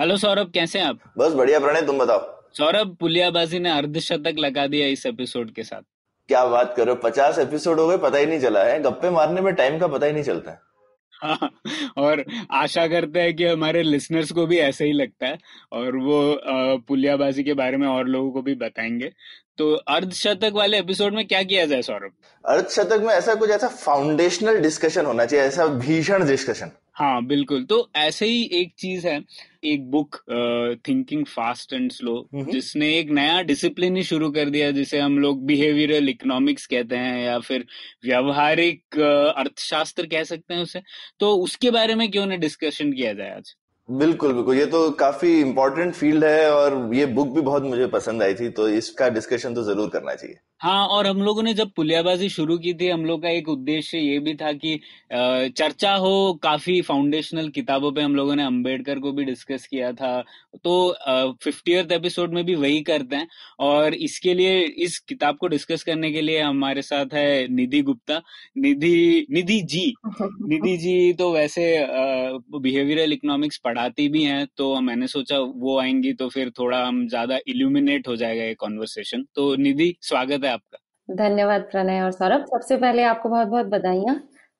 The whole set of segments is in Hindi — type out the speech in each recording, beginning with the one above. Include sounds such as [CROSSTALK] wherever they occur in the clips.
हेलो सौरभ कैसे हैं आप? बस बढ़िया प्रणय तुम बताओ। सौरभ पुलियाबाजी ने अर्धशतक लगा दिया इस एपिसोड के साथ। क्या बात करो पचास एपिसोड हो गए पता ही नहीं चला है। गप्पे मारने में टाइम का पता ही नहीं चलता है। हाँ, और आशा करते हैं कि हमारे लिसनर्स को भी ऐसा ही लगता है और वो पुलियाबाजी के बारे में और लोगों को भी बताएँगे। तो अर्धशतक वाले एपिसोड में क्या किया जाए सौरभ? अर्धशतक में ऐसा कुछ ऐसा फाउंडेशनल डिस्कशन होना चाहिए ऐसा भीषण डिस्कशन हाँ बिल्कुल। तो ऐसे ही एक चीज़ है एक book thinking fast and slow. जिसने एक नया डिसिप्लिन ही शुरू कर दिया जिसे हम लोग बिहेवियरल इकोनॉमिक्स कहते हैं या फिर व्यवहारिक अर्थशास्त्र कह सकते हैं उसे तो उसके बारे में क्यों ना डिस्कशन किया जाए आज बिल्कुल बिल्कुल। ये तो काफ़ी इंपॉर्टेंट फ़ील्ड है और ये बुक भी बहुत मुझे पसंद आई थी तो इसका डिस्कशन तो ज़रूर करना चाहिए। हाँ और हम लोगों ने जब पुलियाबाजी शुरू की थी हम लोग का एक उद्देश्य ये भी था कि चर्चा हो काफ़ी फाउंडेशनल किताबों पे हम लोगों ने अंबेडकर को भी डिस्कस किया था। तो फिफ्टियथ एपिसोड में भी वही करते हैं और इसके लिए इस किताब को डिस्कस करने के लिए हमारे साथ है निधि गुप्ता। निधि निधि जी। [LAUGHS] निधि जी तो वैसे बिहेवियरल इकोनॉमिक्स पढ़ाती भी हैं तो मैंने सोचा वो आएँगी तो फिर थोड़ा हम ज़्यादा इल्यूमिनेट हो जाएगा ये कॉन्वर्सेशन तो निधि स्वागत है आपका। धन्यवाद प्रणय और सौरभ। सबसे पहले आपको बहुत बहुत बधाइयाँ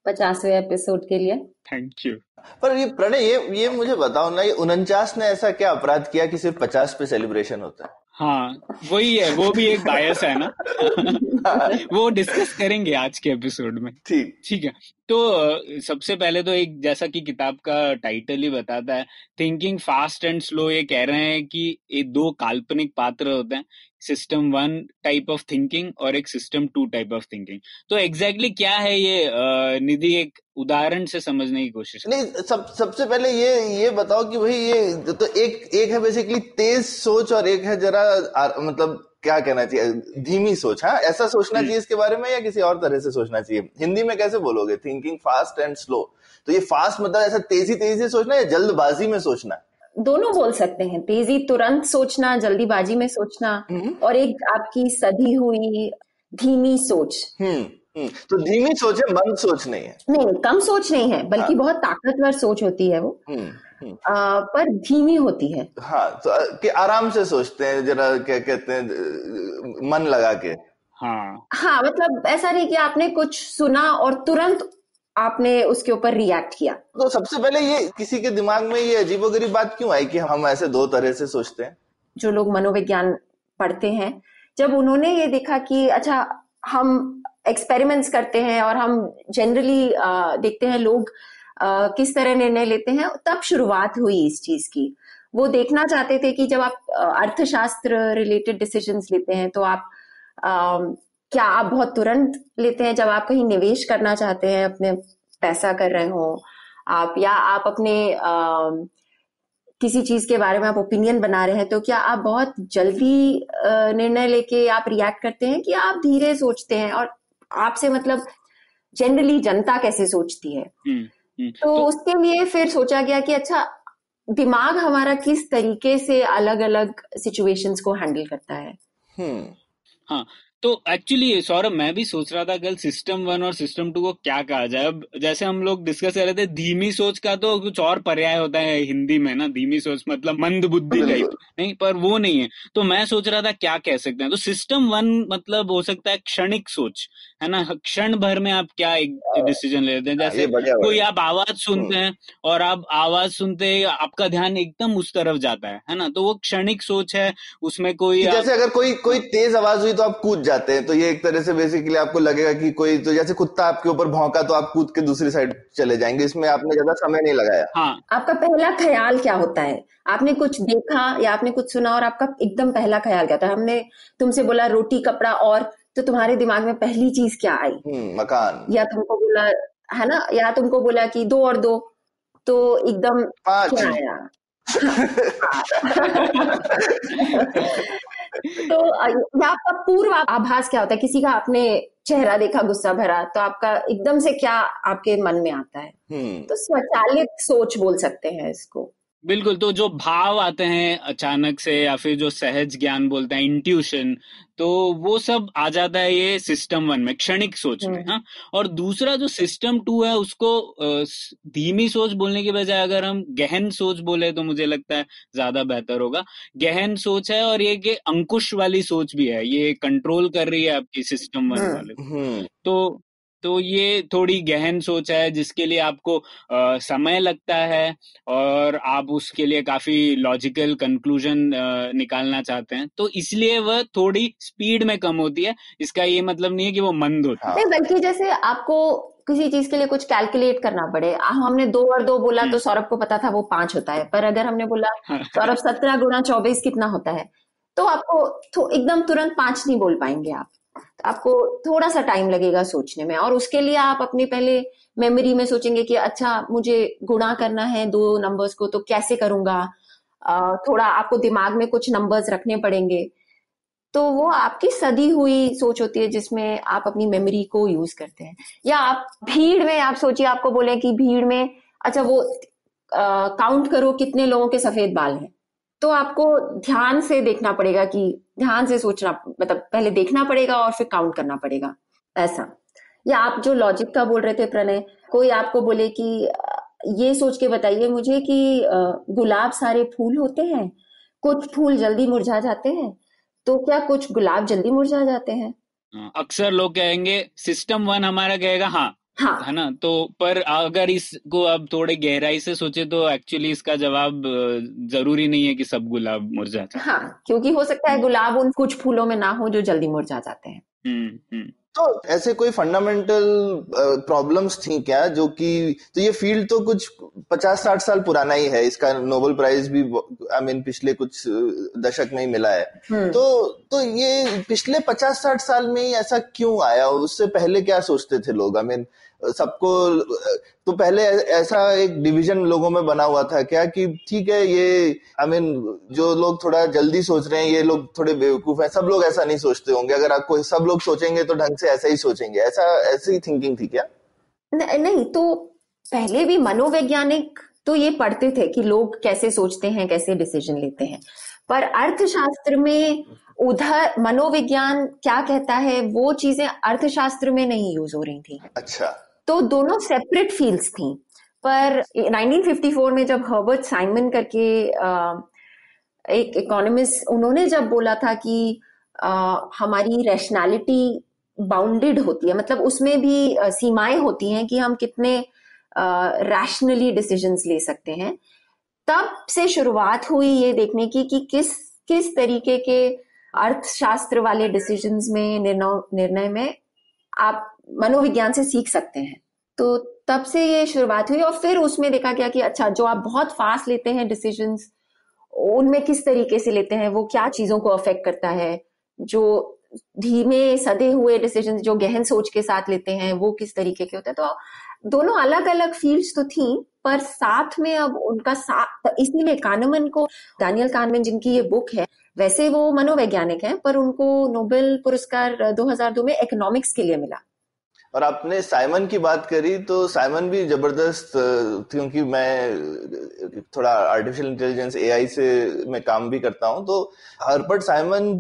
पचासवें एपिसोड के लिए। थैंक यू पर ये प्रणय ये ये मुझे बताओ ना ये उनचास ने ऐसा क्या अपराध किया कि सिर्फ़ पचास पे सेलिब्रेशन होता है? हाँ वही है वो भी एक बायस है ना। [LAUGHS] [LAUGHS] वो डिस्कस करेंगे आज के एपिसोड में। ठीक। ठीक है। तो सबसे पहले तो एक जैसा कि किताब का टाइटल ही बताता है थिंकिंग फास्ट एंड स्लो ये कह रहे हैं कि ये दो काल्पनिक पात्र होते हैं system one type of thinking और एक system two type of thinking तो एग्जैक्टली exactly क्या है ये निधि एक उदाहरण से समझने की कोशिश नहीं, सब, सबसे पहले ये ये बताओ कि भाई ये तो एक एक है बेसिकली तेज सोच और एक है जरा मतलब क्या कहना चाहिए? धीमी सोच हाँ? ऐसा सोचना चाहिए इसके बारे में या किसी और तरह से सोचना चाहिए? हिंदी में कैसे बोलोगे? थिंकिंग फास्ट एंड स्लो तो ये फास्ट मतलब ऐसा तेज़ी तेज़ी से सोचना या जल्दबाजी में सोचना? दोनों बोल सकते हैं। तेज़ी तुरंत सोचना जल्दीबाजी में सोचना और एक आपकी सदी हुई धीमी सोच। हम्म हम्म। तो धीमी सोच है मंद सोच नहीं है। नहीं कम सोच नहीं है बल्कि बहुत ताकतवर सोच होती है वो। हम्म हम्म। पर धीमी होती है। हाँ तो कि आराम से सोचते हैं जरा क्या कहते हैं मन लगा के। हाँ। हाँ मतलब ऐसा नहीं कि आपने कुछ सुना और तुरंत आपने उसके ऊपर रिएक्ट किया। तो सबसे पहले ये किसी के दिमाग में ये अजीबोगरीब बात क्यों आई कि हम ऐसे दो तरह से सोचते हैं? जो लोग मनोविज्ञान पढ़ते हैं जब उन्होंने ये देखा कि अच्छा हम एक्सपेरिमेंट्स करते हैं और हम जनरली देखते हैं लोग किस तरह निर्णय लेते हैं तब शुरुआत हुई इस चीज़ की। वो देखना चाहते थे कि जब आप अर्थशास्त्र रिलेटेड डिसीजंस लेते हैं तो आप अ, क्या आप बहुत तुरंत लेते हैं जब आप कहीं निवेश करना चाहते हैं अपने पैसा कर रहे हो? आप या आप अपने अ, किसी चीज़ के बारे में आप ओपिनियन बना रहे हैं तो क्या आप बहुत जल्दी निर्णय लेके आप रिएक्ट करते हैं कि आप धीरे सोचते हैं? और आपसे मतलब जनरली जनता कैसे सोचती है? हम्म। तो उसके लिए फिर सोचा गया कि अच्छा दिमाग हमारा किस तरीके से अलग अलग सिचुएशंस को हैंडल करता है? हम्म। हाँ तो एक्चुअली सौरभ मैं भी सोच रहा था कल सिस्टम वन और सिस्टम टू को क्या कहा जाए। अब जैसे हम लोग डिस्कस कर रहे थे धीमी सोच का तो कुछ और पर्याय होता है हिंदी में ना धीमी सोच मतलब मंद बुद्धि टाइप नहीं पर वो नहीं है। तो मैं सोच रहा था क्या कह सकते हैं। तो सिस्टम वन मतलब हो सकता है क्षणिक सोच है ना? क्षण भर में आप क्या एक डिसीज़न ले लेते हैं? जैसे कोई आप आवाज़ सुनते हैं और आप आवाज़ सुनते ही आपका ध्यान एकदम उस तरफ़ जाता है है ना? तो वो क्षणिक सोच है उसमें कोई जैसे अगर कोई कोई तेज आवाज़ हुई तो आप कूद जाते हैं। तो ये एक तरह से बेसिकली आपको लगेगा कि कोई तो जैसे कुत्ता आपके ऊपर भौंका तो आप कूद के दूसरी साइड चले जाएँगे। इसमें आपने ज़्यादा समय नहीं लगाया। हाँ। आपका पहला ख्याल क्या होता है? आपने कुछ देखा या आपने कुछ सुना और आपका एकदम पहला ख्याल क्या था हमने तुमसे बोला रोटी कपड़ा और तो तुम्हारे दिमाग में पहली चीज़ क्या आई? हम्म मकान। या तुमको बोला है ना? या तुमको बोला कि दो और दो तो एकदम क्या आया? [LAUGHS] [LAUGHS] [LAUGHS] तो आपका पूर्व आभास क्या होता है? किसी का आपने चेहरा देखा गुस्सा भरा तो आपका एकदम से क्या आपके मन में आता है? हम्म। तो स्वचालित सोच बोल सकते हैं इसको। बिल्कुल तो जो भाव आते हैं अचानक से या फिर जो सहज ज्ञान बोलते हैं इंट्यूशन तो वो सब आ जाता है ये सिस्टम वन में क्षणिक सोच में हम्म। हाँ और दूसरा जो सिस्टम टू है उसको धीमी सोच बोलने के बजाय अगर हम गहन सोच बोले तो मुझे लगता है ज़्यादा बेहतर होगा गहन सोच है और ये कि अंकुश वाली सोच भी है ये कंट्रोल कर रही है आपकी सिस्टम वन हम्म। वाले हम्म तो तो ये थोड़ी गहन सोच है जिसके लिए आपको अ, समय लगता है और आप उसके लिए काफ़ी लॉजिकल कंक्लूजन निकालना चाहते हैं। तो इसलिए वह थोड़ी स्पीड में कम होती है। इसका ये मतलब नहीं है कि वो मंद होती है। हाँ बल्कि जैसे आपको किसी चीज़ के लिए कुछ कैलकुलेट करना पड़े। हमने दो और दो बोला तो सौरभ को पता था वो पाँच होता है। पर अगर हमने बोला सौरभ सत्रह गुणा चौबीस कितना होता है? तो आपको एकदम तुरंत पाँच नहीं बोल पाएँगे आप। आपको थोड़ा सा टाइम लगेगा सोचने में और उसके लिए आप अपनी पहले मेमोरी में सोचेंगे कि अच्छा मुझे गुणा करना है दो नंबर्स को तो कैसे करूँगा? थोड़ा आपको दिमाग में कुछ नंबर्स रखने पड़ेंगे। तो वो आपकी सदी हुई सोच होती है जिसमें आप अपनी मेमोरी को यूज़ करते हैं। या आप भीड़ में, आप सोचिए, आपको बोले कि भीड़ में अच्छा वो काउंट करो कितने लोगों के सफ़ेद बाल हैं? तो आपको ध्यान से देखना पड़ेगा कि ध्यान से सोचना मतलब पहले देखना पड़ेगा और फिर काउंट करना पड़ेगा। ऐसा। या आप जो लॉजिक का बोल रहे थे प्रणय कोई आपको बोले कि ये सोच के बताइए मुझे कि गुलाब सारे फूल होते हैं? कुछ फूल जल्दी मुरझा जाते हैं? तो क्या कुछ गुलाब जल्दी मुरझा जाते हैं? हाँ, अक्सर लोग कहेंगे सिस्टम वन हमारा कहेगा हाँ हाँ। है ना? तो पर अगर इसको अब थोड़े गहराई से सोचे तो एक्चुअली इसका जवाब ज़रूरी नहीं है कि सब गुलाब मुरझा जाए हाँ क्योंकि हो सकता है गुलाब उन कुछ फूलों में ना हो जो जल्दी मुरझा जाते हैं। हम्म हम्म। तो ऐसे कोई फंडामेंटल प्रॉब्लम्स थी क्या जो कि तो ये फ़ील्ड तो कुछ पचास साठ साल पुराना ही है इसका नोबेल प्राइज भी आई I मीन mean, पिछले कुछ दशक में ही मिला है। हम्म। तो तो ये पिछले पचास साठ साल में ही ऐसा क्यों आया उससे पहले क्या सोचते थे लोग? आई I मीन सबको तो पहले ऐसा एक डिवीज़न लोगों में बना हुआ था क्या कि ठीक है ये आई I मीन mean, जो लोग थोड़ा जल्दी सोच रहे हैं ये लोग थोड़े बेवकूफ़ हैं सब लोग ऐसा नहीं सोचते होंगे। अगर आपको सब लोग सोचेंगे तो ढंग से ऐसा ही सोचेंगे। ऐसा ऐसी थिंकिंग थी क्या? न- नहीं तो पहले भी मनोवैज्ञानिक तो ये पढ़ते थे कि लोग कैसे सोचते हैं कैसे डिसीज़न लेते हैं। पर अर्थशास्त्र में उधर मनोविज्ञान क्या कहता है वो चीज़ें अर्थशास्त्र में नहीं यूज़ हो रही थी। अच्छा। तो दोनों सेपरेट फील्ड्स थी। पर 1954 में जब हर्बर्ट साइमन करके एक इकोनॉमिस्ट उन्होंने जब बोला था कि हमारी रैशनैलिटी बाउंडेड होती है मतलब उसमें भी सीमाएँ होती हैं कि हम कितने रैशनली डिसीजंस ले सकते हैं, तब से शुरुआत हुई ये देखने की कि किस किस तरीके के अर्थशास्त्र वाले डिसीजंस में निर्णय में आप मनोविज्ञान से सीख सकते हैं। तो तब से ये शुरुआत हुई और फिर उसमें देखा गया कि अच्छा जो आप बहुत फास्ट लेते हैं डिसीज़न उनमें किस तरीके से लेते हैं, वो क्या चीज़ों को अफेक्ट करता है, जो धीमे सदे हुए डिसीज़न जो गहन सोच के साथ लेते हैं, वो किस तरीके के होते हैं। तो दोनों अलग अलग फील्ड्स तो थी, पर साथ में अब उनका साथ, इसीलिए कानमन को डैनियल कानमन जिनकी ये बुक है, वैसे वो मनोवैज्ञानिक हैं, पर उनको नोबेल पुरस्कार 2002 में इकोनॉमिक्स के लिए मिला। और आपने साइमन की बात करी तो साइमन भी ज़बरदस्त क्योंकि मैं थोड़ा आर्टिफिशियल इंटेलिजेंस एआई से मैं काम भी करता हूँ तो हर्बर्ट साइमन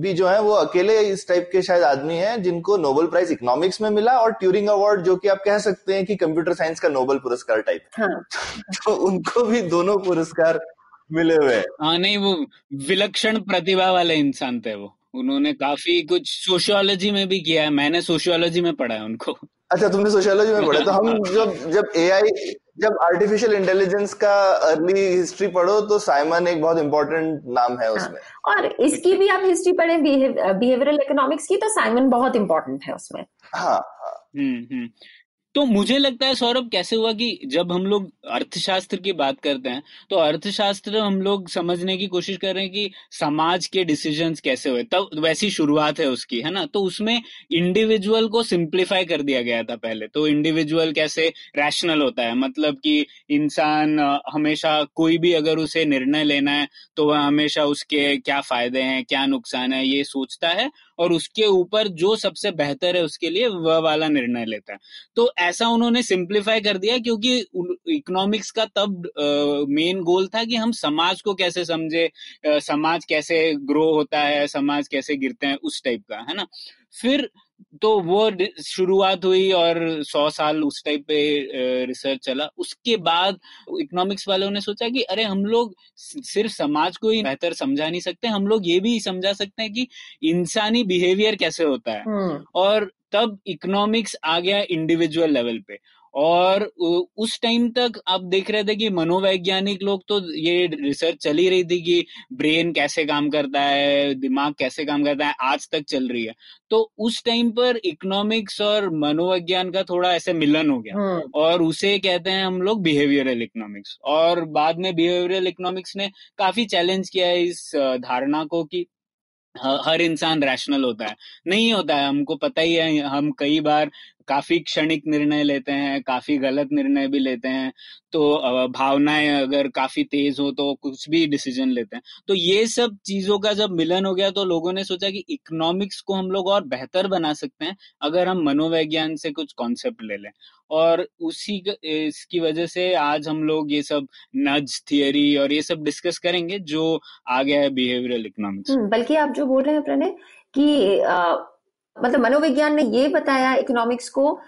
भी जो है वो अकेले इस टाइप के शायद आदमी हैं जिनको नोबेल प्राइज इकोनॉमिक्स में मिला और ट्यूरिंग अवार्ड जो कि आप कह सकते हैं कि कंप्यूटर साइंस का नोबेल पुरस्कार टाइप हाँ। [LAUGHS] तो उनको भी दोनों पुरस्कार मिले हुए हाँ नहीं वो विलक्षण प्रतिभा वाले इंसान थे वो। उन्होंने काफ़ी कुछ सोशियोलॉजी में भी किया है। मैंने सोशियोलॉजी में पढ़ा है उनको। अच्छा तुमने सोशियोलॉजी में पढ़ा तो हम जब जब एआई जब आर्टिफिशियल इंटेलिजेंस का अर्ली हिस्ट्री पढ़ो तो साइमन एक बहुत इंपॉर्टेंट नाम है उसमें। हाँ। और इसकी भी आप हिस्ट्री पढ़ें बिहेवियरल इकोनॉमिक्स की तो साइमन बहुत इंपॉर्टेंट है उसमें। हाँ हाँ। हम्म हम्म। तो मुझे लगता है सौरभ, कैसे हुआ कि जब हम लोग अर्थशास्त्र की बात करते हैं तो अर्थशास्त्र हम लोग समझने की कोशिश कर रहे हैं कि समाज के डिसीज़न कैसे हुए। तब तो वैसी शुरुआत है उसकी, है ना? तो उसमें इंडिविजुअल को सिंप्लीफाई कर दिया गया था पहले। तो इंडिविजुअल कैसे रैशनल होता है? मतलब कि इंसान हमेशा कोई भी अगर उसे निर्णय लेना है तो वह हमेशा उसके क्या फ़ायदे हैं, क्या नुकसान है, ये सोचता है। और उसके ऊपर जो सबसे बेहतर है उसके लिए वह वाला निर्णय लेता है। तो ऐसा उन्होंने सिंप्लीफाई कर दिया क्योंकि इकोनॉमिक्स का तब मेन गोल था कि हम समाज को कैसे समझे समाज कैसे ग्रो होता है, समाज कैसे गिरते हैं, उस टाइप का, है ना? फिर तो वो शुरुआत हुई और सौ साल उस टाइप पे रिसर्च चला। उसके बाद इकोनॉमिक्स वालों ने सोचा कि अरे हम लोग सिर्फ़ समाज को ही बेहतर समझा नहीं सकते। हम लोग ये भी समझा सकते हैं कि इंसानी बिहेवियर कैसे होता है। हम्म। और तब इकोनॉमिक्स आ गया इंडिविजुअल लेवल पे। और उस टाइम तक आप देख रहे थे कि मनोवैज्ञानिक लोग तो ये रिसर्च चल ही रही थी कि ब्रेन कैसे काम करता है दिमाग कैसे काम करता है आज तक चल रही है। तो उस टाइम पर इकोनॉमिक्स और मनोविज्ञान का थोड़ा ऐसे मिलन हो गया। हाँ। और उसे कहते हैं हम लोग बिहेवियरल इकोनॉमिक्स और बाद में बिहेवियरल इकोनॉमिक्स ने काफ़ी चैलेंज किया है इस धारणा को कि हर इंसान रैशनल होता है। नहीं होता है हमको पता ही है हम कई बार काफ़ी क्षणिक निर्णय लेते हैं काफ़ी गलत निर्णय भी लेते हैं तो भावनाएँ अगर काफ़ी तेज हो तो कुछ भी डिसीज़न लेते हैं। तो ये सब चीज़ों का जब मिलन हो गया तो लोगों ने सोचा कि इकोनॉमिक्स को हम लोग और बेहतर बना सकते हैं अगर हम मनोवैज्ञान से कुछ कॉन्सेप्ट ले लें। और उसी इसकी वजह से आज हम लोग ये सब नज थियरी और ये सब डिस्कस करेंगे जो आ गया है बिहेवियरल इकोनॉमिक्स हम्म, बल्कि आप जो बोल रहे हैं प्रणय कि मतलब मनोविज्ञान ने ये बताया इकोनॉमिक्स को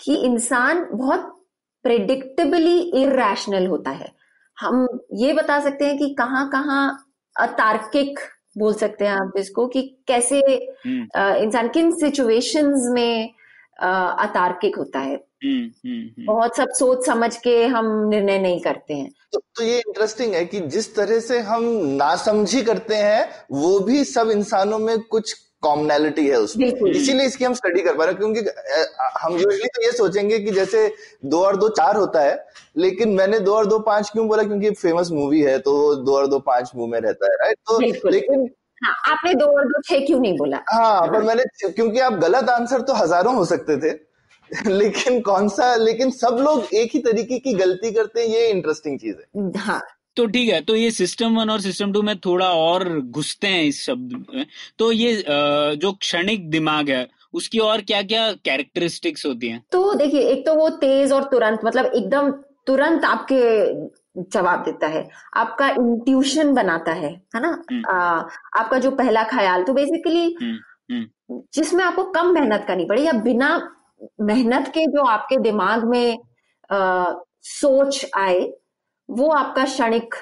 कि इंसान बहुत प्रेडिक्टेबली इरेशनल होता है। हम ये बता सकते हैं कि कहाँ कहाँ अतार्किक बोल सकते हैं आप इसको कि कैसे हम्म। इंसान किन सिचुएशंस में अतार्किक होता है। हम्म, हम्म, बहुत सब सोच समझ के हम निर्णय नहीं करते हैं। तो, तो ये इंटरेस्टिंग है कि जिस तरह से हम नासमझी करते हैं वो भी सब इंसानों में कुछ कॉमनैलिटी है उसमें। इसीलिए इसकी हम स्टडी कर पा रहे हैं क्योंकि हम यूजली तो ये सोचेंगे कि जैसे दो और दो चार होता है लेकिन मैंने दो और दो पाँच क्यों बोला? क्योंकि फ़ेमस मूवी है तो दो और दो पाँच मुँह में रहता है राइट तो लेकिन हाँ, आपने दो और दो छह क्यों नहीं बोला? हाँ पर मैंने क्योंकि आप गलत आंसर तो हज़ारों हो सकते थे। [LAUGHS] लेकिन कौन सा लेकिन सब लोग एक ही तरीके की गलती करते हैं ये इंटरेस्टिंग चीज़ है। हाँ तो ठीक है तो ये सिस्टम वन और सिस्टम टू में थोड़ा और घुसते हैं इस शब्द में तो ये जो क्षणिक दिमाग है उसकी और क्या क्या कैरेक्टरिस्टिक्स होती हैं तो देखिए एक तो वो तेज और तुरंत मतलब एकदम तुरंत आपके जवाब देता है आपका इंट्यूशन बनाता है है ना हम्म। आ, आपका जो पहला ख्याल तो बेसिकली हम्म, हम्म। जिसमें आपको कम मेहनत करनी पड़े या बिना मेहनत के जो आपके दिमाग में आ, सोच आए वो आपका क्षणिक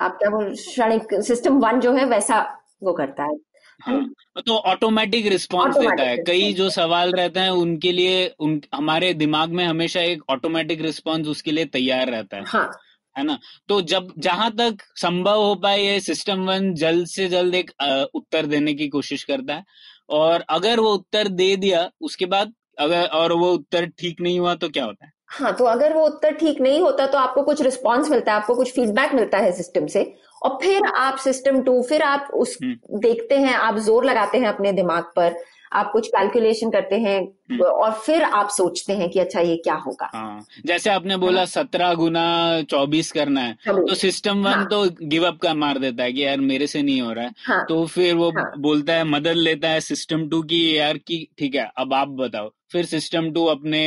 आप क्या बोल क्षणिक सिस्टम वन जो है वैसा वो करता है। हाँ। तो ऑटोमेटिक रिस्पॉन्स देता है। कई जो सवाल रहते हैं उनके लिए उन हमारे दिमाग में हमेशा एक ऑटोमेटिक रिस्पॉन्स उसके लिए तैयार रहता है। हाँ। है ना? तो जब जहाँ तक संभव हो पाए ये सिस्टम वन जल्द से जल्द एक उत्तर देने की कोशिश करता है। और अगर वो उत्तर दे दिया उसके बाद अगर और वो उत्तर ठीक नहीं हुआ तो क्या होता है? हाँ तो अगर वो उत्तर ठीक नहीं होता तो आपको कुछ रिस्पॉन्स मिलता है आपको कुछ फीडबैक मिलता है सिस्टम से और फिर आप सिस्टम टू फिर आप उस हम्म। देखते हैं आप ज़ोर लगाते हैं अपने दिमाग पर आप कुछ कैलकुलेशन करते हैं। और फिर आप सोचते हैं कि अच्छा ये क्या होगा? हाँ, जैसे आपने बोला हाँ। सत्रह गुना चौबीस करना है तो सिस्टम वन हाँ, तो गिव अप का मार देता है कि यार मेरे से नहीं हो रहा है। हाँ, तो फिर वो हाँ, बोलता है मदद लेता है सिस्टम टू की यार की ठीक है अब आप बताओ। फिर सिस्टम टू अपने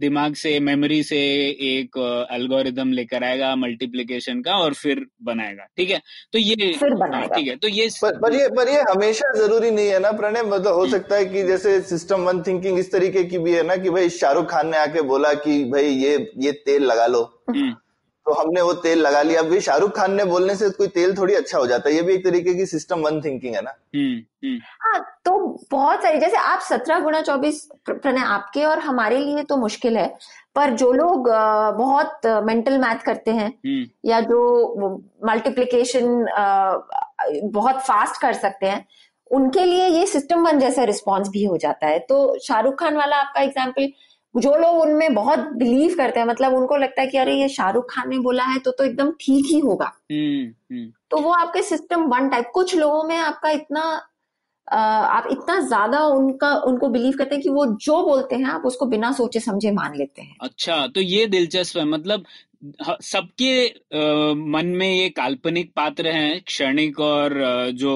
दिमाग से मेमोरी से एक एल्गोरिदम लेकर आएगा मल्टीप्लीकेशन का और फिर बनाएगा ठीक है? तो ये हाँ, ठीक है तो ये पर, पर ये पर ये हमेशा ज़रूरी नहीं है ना प्रणय? मतलब हो सकता है कि जैसे सिस्टम वन थिंकिंग इस तरीके की भी है ना कि भाई शाहरुख खान ने आके बोला कि भाई ये ये तेल लगा लो हम्म। तो हमने वो तेल लगा लिया अभी शाहरुख खान ने बोलने से कोई तेल थोड़ी अच्छा हो जाता है ये भी एक तरीके की सिस्टम वन थिंकिंग है ना हम्म, हम्म। हाँ तो बहुत सारी जैसे आप सत्रह गुना चौबीस प्रणय आपके और हमारे लिए तो मुश्किल है पर जो लोग बहुत मेंटल मैथ करते हैं। या जो मल्टीप्लीकेशन बहुत फास्ट कर सकते हैं उनके लिए ये सिस्टम वन जैसा रिस्पॉन्स भी हो जाता है। तो शाहरुख खान वाला आपका एग्ज़ाम्पल जो लोग उनमें बहुत बिलीव करते हैं मतलब उनको लगता है कि अरे ये शाहरुख खान ने बोला है तो तो एकदम ठीक ही होगा। हम्म हम्म। तो वो आपके सिस्टम वन टाइप कुछ लोगों में आपका इतना आप इतना ज़्यादा उनका उनको बिलीव करते हैं कि वो जो बोलते हैं आप उसको बिना सोचे समझे मान लेते हैं। अच्छा तो ये दिलचस्प है। मतलब सबके अ, मन में ये काल्पनिक पात्र हैं क्षणिक और जो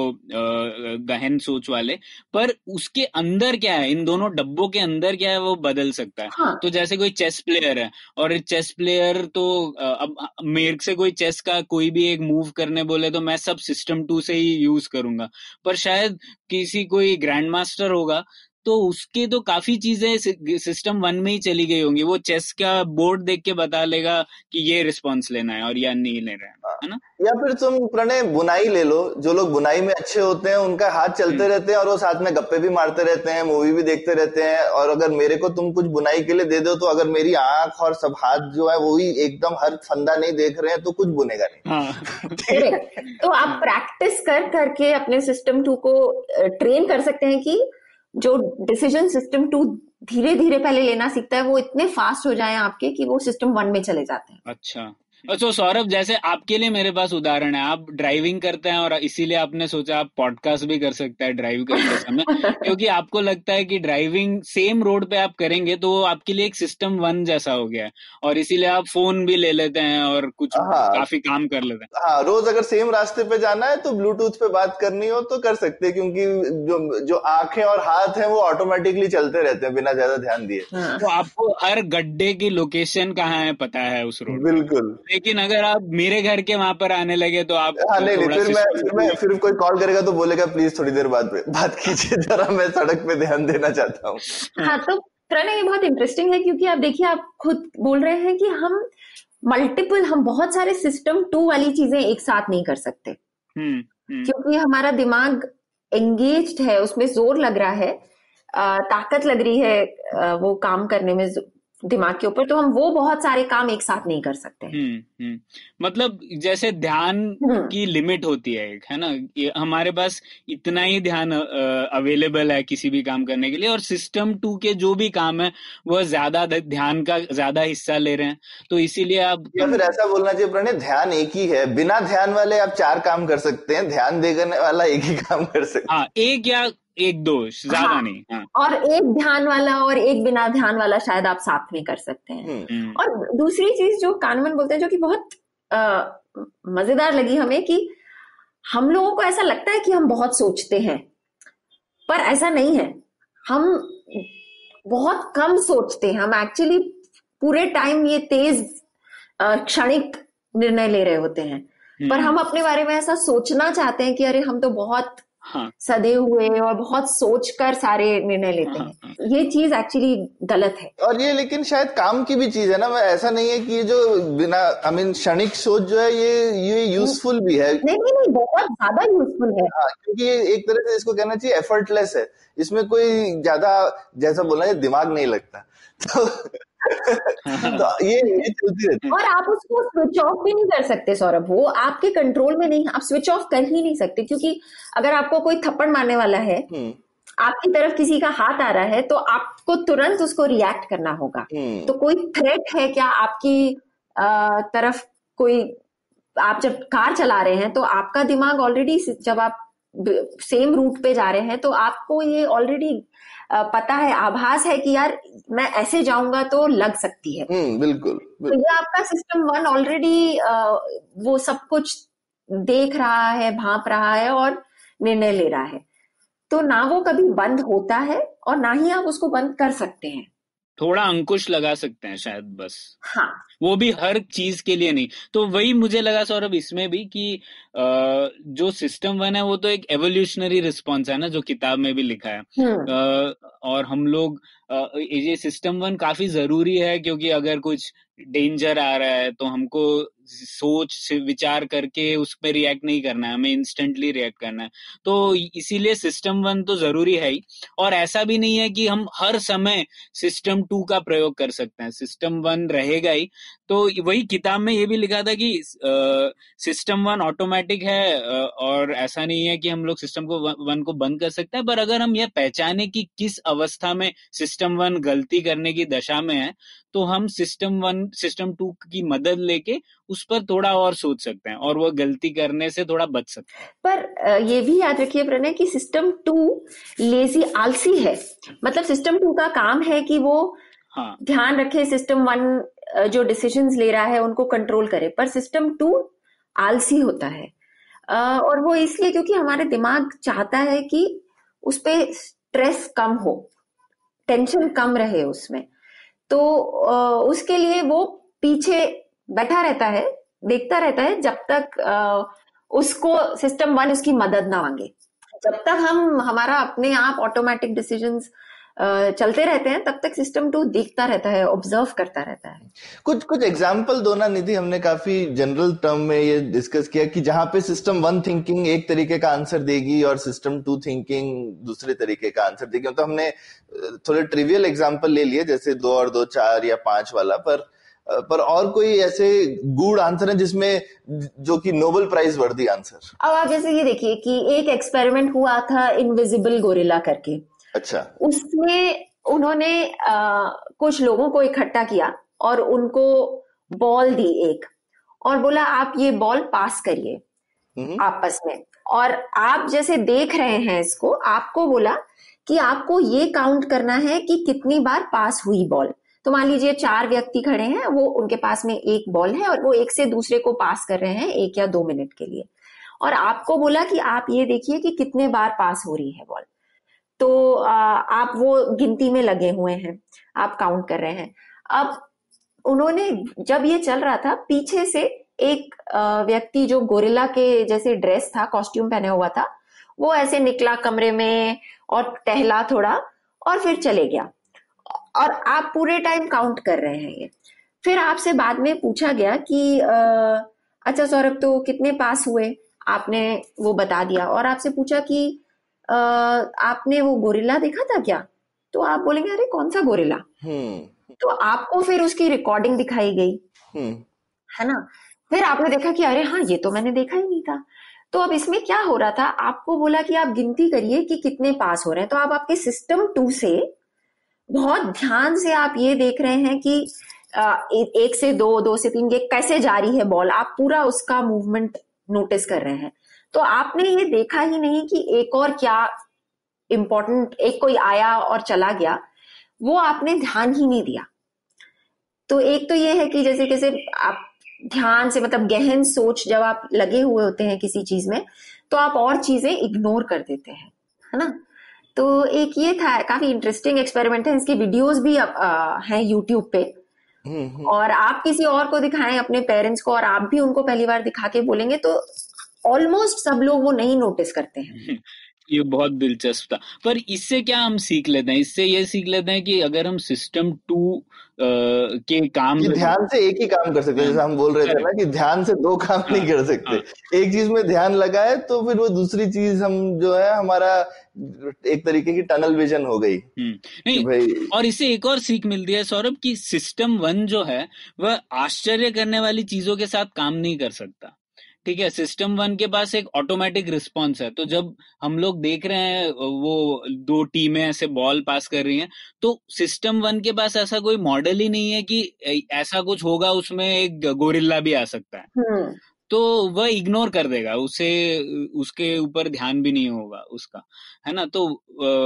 गहन सोच वाले पर उसके अंदर क्या है इन दोनों डब्बों के अंदर क्या है वो बदल सकता है। हाँ। तो जैसे कोई चेस प्लेयर है और चेस प्लेयर तो अब मेरे से कोई चेस का कोई भी एक मूव करने बोले तो मैं सब सिस्टम टू से ही यूज़ करूँगा। पर शायद किसी कोई ग्रैंड मास्टर होगा तो उसके तो काफ़ी चीज़ें सिस्टम वन में ही चली गई होंगी। वो चेस का बोर्ड देख के बता लेगा कि ये रिस्पॉन्स लेना है और या नहीं लेना है है। ना? या फिर तुम प्रणय बुनाई ले लो। जो लोग बुनाई में अच्छे होते हैं उनका हाथ चलते हम्म। रहते हैं और वो साथ में गप्पे भी मारते रहते हैं मूवी भी देखते रहते हैं और अगर मेरे को तुम कुछ बुनाई के लिए दे दो तो अगर मेरी आँख और सब हाथ जो है वो ही एकदम हर फंदा नहीं देख रहे हैं तो कुछ बुनेगा नहीं। हाँ। तो आप प्रैक्टिस कर करके अपने सिस्टम टू को ट्रेन कर सकते हैं कि जो डिसीज़न सिस्टम टू धीरे धीरे पहले लेना सीखता है, वो इतने फास्ट हो जाए आपके कि वो सिस्टम वन में चले जाते हैं। अच्छा। अच्छा सौरभ जैसे आपके लिए मेरे पास उदाहरण है आप ड्राइविंग करते हैं और इसीलिए आपने सोचा आप पॉडकास्ट भी कर सकते हैं ड्राइव करते समय [LAUGHS] क्योंकि आपको लगता है कि ड्राइविंग सेम रोड पे आप करेंगे तो वो आपके लिए एक सिस्टम वन जैसा हो गया है। और इसीलिए आप फ़ोन भी ले लेते हैं और कुछ हाँ। काफ़ी काम कर लेते हैं। हाँ रोज अगर सेम रास्ते पे जाना है तो ब्लूटूथ पे बात करनी हो तो कर सकते हैं क्योंकि जो जो आँखें और हाथ है वो ऑटोमेटिकली चलते रहते हैं बिना ज़्यादा ध्यान दिए। तो आपको हर गड्ढे की लोकेशन कहाँ है पता है उस रोड बिल्कुल। लेकिन अगर आप मेरे घर के वहाँ पर आने लगे तो आप हाँ नहीं नहीं फिर मैं फिर मैं फिर कोई कॉल करेगा तो बोलेगा प्लीज़ थोड़ी देर बाद में बात कीजिए जरा मैं सड़क पे ध्यान देना चाहता हूँ। हाँ तो प्रणय ये बहुत इंटरेस्टिंग है क्योंकि आप देखिए आप खुद बोल रहे हैं कि हम मल्टीपल हम बहुत सारे सिस्टम टू वाली चीज़ें एक साथ नहीं कर सकते। हम्म हम्म। क्योंकि हमारा दिमाग एंगेज्ड है उसमें ज़ोर लग रहा है अ, ताकत लग रही है वो काम करने में दिमाग के ऊपर तो हम वो बहुत सारे काम एक साथ नहीं कर सकते हैं। हम्म हम्म। मतलब जैसे ध्यान हम्म। की लिमिट होती है एक है ना? ये हमारे पास इतना ही ध्यान अवेलेबल है किसी भी काम करने के लिए और सिस्टम टू के जो भी काम है वह ज़्यादा ध्यान का ज़्यादा हिस्सा ले रहे हैं। तो इसीलिए आप या फिर ऐसा बोलना चाहिए प्रणय ध्यान एक ही है। बिना ध्यान वाले आप चार काम कर सकते हैं ध्यान देने वाला एक ही काम कर सकते हाँ एक या एक दो ज़्यादा हाँ। नहीं हाँ। और एक ध्यान वाला और एक बिना ध्यान वाला शायद आप साथ में कर सकते हैं। हैं हम्म, और दूसरी चीज़ जो कानवन बोलते हैं जो कि बहुत मज़ेदार लगी हमें कि हम लोगों को ऐसा लगता है कि हम बहुत सोचते हैं पर ऐसा नहीं है। हम बहुत कम सोचते हैं। हम एक्चुअली पूरे टाइम ये तेज क्षणिक निर्णय ले रहे होते हैं। पर हम्म, हम अपने बारे में ऐसा सोचना चाहते हैं कि अरे हम तो बहुत हाँ। सदे हुए और बहुत सोच कर सारे निर्णय लेते हाँ, हैं। ये चीज़ एक्चुअली गलत है। और ये लेकिन शायद काम की भी चीज़ है ना ऐसा नहीं है कि ये जो बिना आई मीन क्षणिक सोच जो है ये ये यूजफुल भी है। नहीं नहीं नहीं बहुत ज़्यादा यूजफुल है। हाँ क्योंकि ये एक तरह से इसको कहना चाहिए एफर्टलेस है। इसमें कोई ज़्यादा जैसा बोलना है दिमाग नहीं लगता। तो, तो [LAUGHS] ये ये चलती रहती है। और आप उसको स्विच ऑफ़ भी नहीं कर सकते सौरभ। वो आपके कंट्रोल में नहीं आप स्विच ऑफ़ कर ही नहीं सकते क्योंकि अगर आपको कोई थप्पड़ मारने वाला है हम्म, आपकी तरफ़ किसी का हाथ आ रहा है तो आपको तुरंत उसको रिएक्ट करना होगा। हम्म, तो कोई थ्रेट है क्या आपकी अ, तरफ़ कोई आप जब कार चला रहे हैं तो आपका दिमाग ऑलरेडी जब आप सेम रूट पे जा रहे हैं तो आपको ये ऑलरेडी पता है आभास है कि यार मैं ऐसे जाऊँगा तो लग सकती है। हम्म, बिल्कुल तो। ये आपका सिस्टम वन ऑलरेडी वो सब कुछ देख रहा है भाप रहा है और निर्णय ले रहा है। तो ना वो कभी बंद होता है और ना ही आप उसको बंद कर सकते हैं। थोड़ा अंकुश लगा सकते हैं शायद बस। हाँ। वो भी हर चीज़ के लिए नहीं। तो वही मुझे लगा सौरभ इसमें भी कि जो सिस्टम वन है वो तो एक एवोल्यूशनरी रिस्पॉन्स है ना जो किताब में भी लिखा है। हम्म। और हम लोग ये सिस्टम वन काफ़ी ज़रूरी है क्योंकि अगर कुछ डेंजर आ रहा है तो हमको सोच से विचार करके उस पर रिएक्ट नहीं करना है, हमें इंस्टेंटली रिएक्ट करना है। तो इसीलिए सिस्टम वन तो ज़रूरी है ही, और ऐसा भी नहीं है कि हम हर समय सिस्टम टू का प्रयोग कर सकते हैं। सिस्टम वन रहेगा ही। तो वही किताब में ये भी लिखा था कि सिस्टम वन ऑटोमेटिक है और ऐसा नहीं है कि हम लोग सिस्टम को वन को बंद कर सकते हैं, पर अगर हम यह पहचाने कि किस अवस्था में सिस्टम वन गलती करने की दशा में है तो हम सिस्टम वन सिस्टम टू की मदद लेके उस पर थोड़ा और सोच सकते हैं और वो गलती करने से थोड़ा बच सकते हैं। पर ये भी याद रखिए प्रणय कि सिस्टम टू लेजी आलसी है। मतलब सिस्टम टू का काम है कि वो हाँ. ध्यान रखे सिस्टम वन जो डिसीज़न ले रहा है उनको कंट्रोल करे। पर सिस्टम टू आलसी होता है। और वो इसलिए क्योंकि हमारे दिमाग चाहता है कि उस पर स्ट्रेस कम हो टेंशन कम रहे उसमें। तो उसके लिए वो पीछे बैठा रहता है, देखता रहता है जब तक उसको सिस्टम वन उसकी मदद ना मांगे। जब तक हम, हमारा अपने आप ऑटोमेटिक डिसीजंस चलते रहते हैं तब तक सिस्टम टू देखता रहता है ऑब्ज़र्व करता रहता है। कुछ कुछ एग्ज़ाम्पल दो ना निधि हमने काफ़ी जनरल टर्म में ये डिस्कस किया कि जहाँ पे सिस्टम वन थिंकिंग एक तरीके का आंसर देगी और सिस्टम टू थिंकिंग दूसरे तरीके का आंसर देगी। तो हमने थोड़े ट्रिवियल एग्ज़ाम्पल ले लिए जैसे दो और दो चार या पाँच वाला पर पर और कोई ऐसे गुड आंसर है जिसमें जो कि नोबल प्राइज वर्दी आंसर अब आप जैसे ये देखिए कि एक एक्सपेरिमेंट हुआ था इनविजिबल गोरिल्ला करके। अच्छा। उसमें उन्होंने आ, कुछ लोगों को इकट्ठा किया और उनको बॉल दी एक और बोला आप ये बॉल पास करिए हम्म। आपस में। और आप जैसे देख रहे हैं इसको आपको बोला कि आपको ये काउंट करना है कि कितनी बार पास हुई बॉल तो मान लीजिए चार व्यक्ति खड़े हैं वो उनके पास में एक बॉल है और वो एक से दूसरे को पास कर रहे हैं एक या दो मिनट के लिए। और आपको बोला कि आप ये देखिए कि कितने बार पास हो रही है बॉल तो आप वो गिनती में लगे हुए हैं, आप काउंट कर रहे हैं। अब उन्होंने, जब ये चल रहा था, पीछे से एक व्यक्ति जो गोरिल्ला के जैसे ड्रेस था कॉस्ट्यूम पहने हुआ था, वो ऐसे निकला कमरे में और टहला थोड़ा और फिर चले गया। और आप पूरे टाइम काउंट कर रहे हैं ये। फिर आपसे बाद में पूछा गया कि अच्छा सौरभ तो कितने पास हुए? आपने वो बता दिया। और आपसे पूछा कि आपने वो गोरिल्ला देखा था क्या? तो आप बोलेंगे अरे कौन सा गोरिल्ला? हम्म। तो आपको फिर उसकी रिकॉर्डिंग दिखाई गई। हम्म। है ना? फिर आपने देखा कि अरे हाँ ये तो मैंने देखा ही नहीं था। तो अब इसमें क्या हो रहा था? आपको बोला कि आप गिनती करिए कि कितने पास हो रहे हैं। तो आप आपके सिस्टम टू से बहुत ध्यान से आप ये देख रहे हैं कि एक से दो दो से तीन ये कैसे जारी है बॉल आप पूरा उसका मूवमेंट नोटिस कर रहे हैं। तो आपने ये देखा ही नहीं कि एक और क्या इम्पोर्टेंट एक कोई आया और चला गया वो आपने ध्यान ही नहीं दिया। तो एक तो ये है कि जैसे कैसे आप ध्यान से मतलब गहन सोच जब आप लगे हुए होते हैं किसी चीज़ में तो आप और चीज़ें इग्नोर कर देते हैं है ना? तो एक ये था काफ़ी इंटरेस्टिंग एक्सपेरिमेंट है इसके वीडियोस भी हैं यूट्यूब पे। हम्म, हम्म। और आप किसी और को दिखाएँ अपने पेरेंट्स को और आप भी उनको पहली बार दिखा के बोलेंगे तो ऑलमोस्ट सब लोग वो नहीं नोटिस करते हैं। [LAUGHS] ये बहुत दिलचस्प था। पर इससे क्या हम सीख लेते हैं? इससे ये सीख लेते हैं कि अगर हम सिस्टम टू के काम ध्यान से एक ही काम कर सकते हैं। जैसे हम बोल रहे थे ना कि ध्यान से दो काम नहीं कर सकते। हाँ। एक चीज़ में ध्यान लगाए तो फिर वो दूसरी चीज़ हम जो है हमारा एक तरीके की टनल विजन हो गई। हम्म। नहीं भाई और इससे एक और सीख मिलती है सौरभ की सिस्टम वन जो है वह आश्चर्य करने वाली चीज़ों के साथ काम नहीं कर सकता। ठीक है सिस्टम वन के पास एक ऑटोमेटिक रिस्पॉन्स है। तो जब हम लोग देख रहे हैं वो दो टीमें ऐसे बॉल पास कर रही हैं तो सिस्टम वन के पास ऐसा कोई मॉडल ही नहीं है कि ऐसा कुछ होगा उसमें एक गोरिल्ला भी आ सकता है। हम्म। तो वह इग्नोर कर देगा उसे उसके ऊपर ध्यान भी नहीं होगा उसका है ना? तो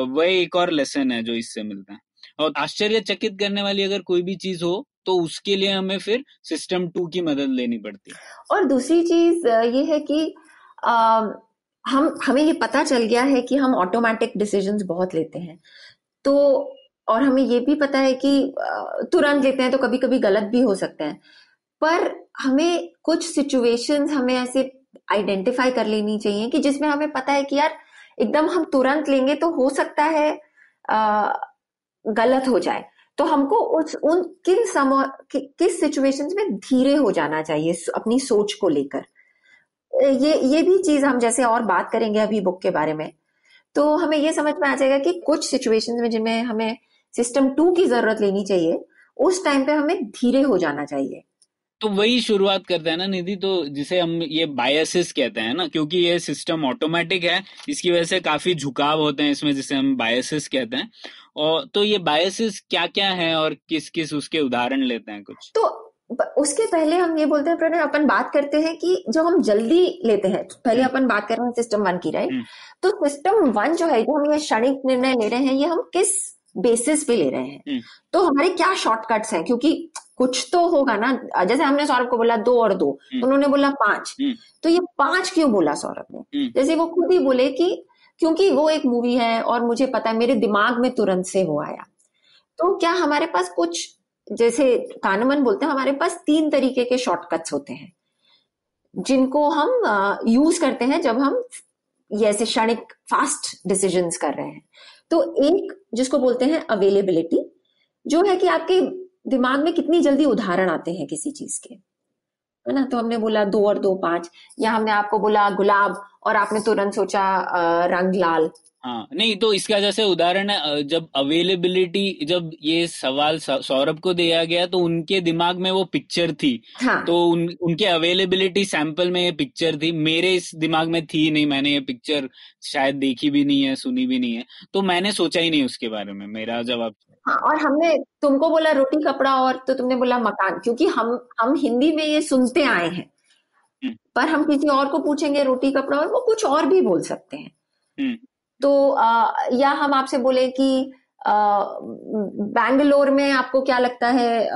वह एक और लेसन है जो इससे मिलता है। और आश्चर्यचकित करने वाली अगर कोई भी चीज़ हो तो उसके लिए हमें फिर सिस्टम टू की मदद लेनी पड़ती है। और दूसरी चीज़ ये है कि आ, हम हमें ये पता चल गया है कि हम ऑटोमेटिक डिसीज़न बहुत लेते हैं। तो और हमें ये भी पता है कि तुरंत लेते हैं तो कभी कभी गलत भी हो सकते हैं। पर हमें कुछ सिचुएशंस हमें ऐसे आइडेंटिफाई कर लेनी चाहिए कि जिसमें हमें पता है कि यार एकदम हम तुरंत लेंगे तो हो सकता है आ, गलत हो जाए। तो हमको उस उन किन समय कि, किस सिचुएशन में धीरे हो जाना चाहिए अपनी सोच को लेकर। ये ये भी चीज़ हम जैसे और बात करेंगे अभी बुक के बारे में। तो हमें ये समझ में आ जाएगा कि कुछ सिचुएशंस में जिनमें हमें सिस्टम टू की ज़रूरत लेनी चाहिए उस टाइम पे हमें धीरे हो जाना चाहिए। तो वही शुरुआत करते हैं ना निधि तो जिसे हम ये बायसेस कहते हैं ना क्योंकि ये सिस्टम ऑटोमेटिक है इसकी वजह से काफ़ी झुकाव होते हैं इसमें जिसे हम बायसेस कहते हैं। और तो ये बायसेस क्या क्या है और किस किस उसके उदाहरण लेते हैं कुछ तो उसके पहले हम ये बोलते हैं प्रणय अपन बात करते हैं कि जो हम जल्दी लेते हैं पहले अपन बात कर रहे हैं सिस्टम वन की राइट हम्म। तो सिस्टम वन जो है जो हम ये क्षणिक निर्णय ले रहे हैं ये हम किस बेसिस पे ले रहे हैं हम्म। तो हमारे क्या शॉर्टकट्स हैं क्योंकि कुछ तो होगा ना जैसे हमने सौरभ को बोला दो और दो हम्म। उन्होंने बोला पाँच हम्म। तो ये पाँच क्यों बोला सौरभ ने हम्म। जैसे वो खुद ही बोले कि क्योंकि वो एक मूवी है और मुझे पता है, मेरे दिमाग में तुरंत से वो आया। तो क्या हमारे पास कुछ, जैसे कानमन बोलते हैं, हमारे पास तीन तरीके के शॉर्टकट्स होते हैं, जिनको हम यूज़ करते हैं जब हम ये ऐसे क्षणिक फास्ट डिसीज़न कर रहे हैं। तो एक जिसको बोलते हैं अवेलेबिलिटी जो है कि आपके दिमाग में कितनी जल्दी उदाहरण आते हैं किसी चीज़ के। है ना? तो हमने बोला दो और दो पाँच। या हमने आपको बोला गुलाब और आपने तुरंत सोचा रंग लाल। हाँ नहीं तो इसका जैसे उदाहरण है जब अवेलेबिलिटी जब ये सवाल सौरभ को दिया गया तो उनके दिमाग में वो पिक्चर थी। हाँ। तो उन, उनके अवेलेबिलिटी सैंपल में ये पिक्चर थी। मेरे इस दिमाग में थी नहीं मैंने ये पिक्चर शायद देखी भी नहीं है सुनी भी नहीं है। तो मैंने सोचा ही नहीं उसके बारे में मेरा जवाब। हाँ और हमने तुमको बोला रोटी कपड़ा और तो तुमने बोला मकान क्योंकि हम हम हिंदी में ये सुनते आए हैं। हम्म। पर हम किसी और को पूछेंगे रोटी कपड़ा और वो कुछ और भी बोल सकते हैं। हम्म। तो आ, या हम आपसे बोले कि बैंगलोर में आपको क्या लगता है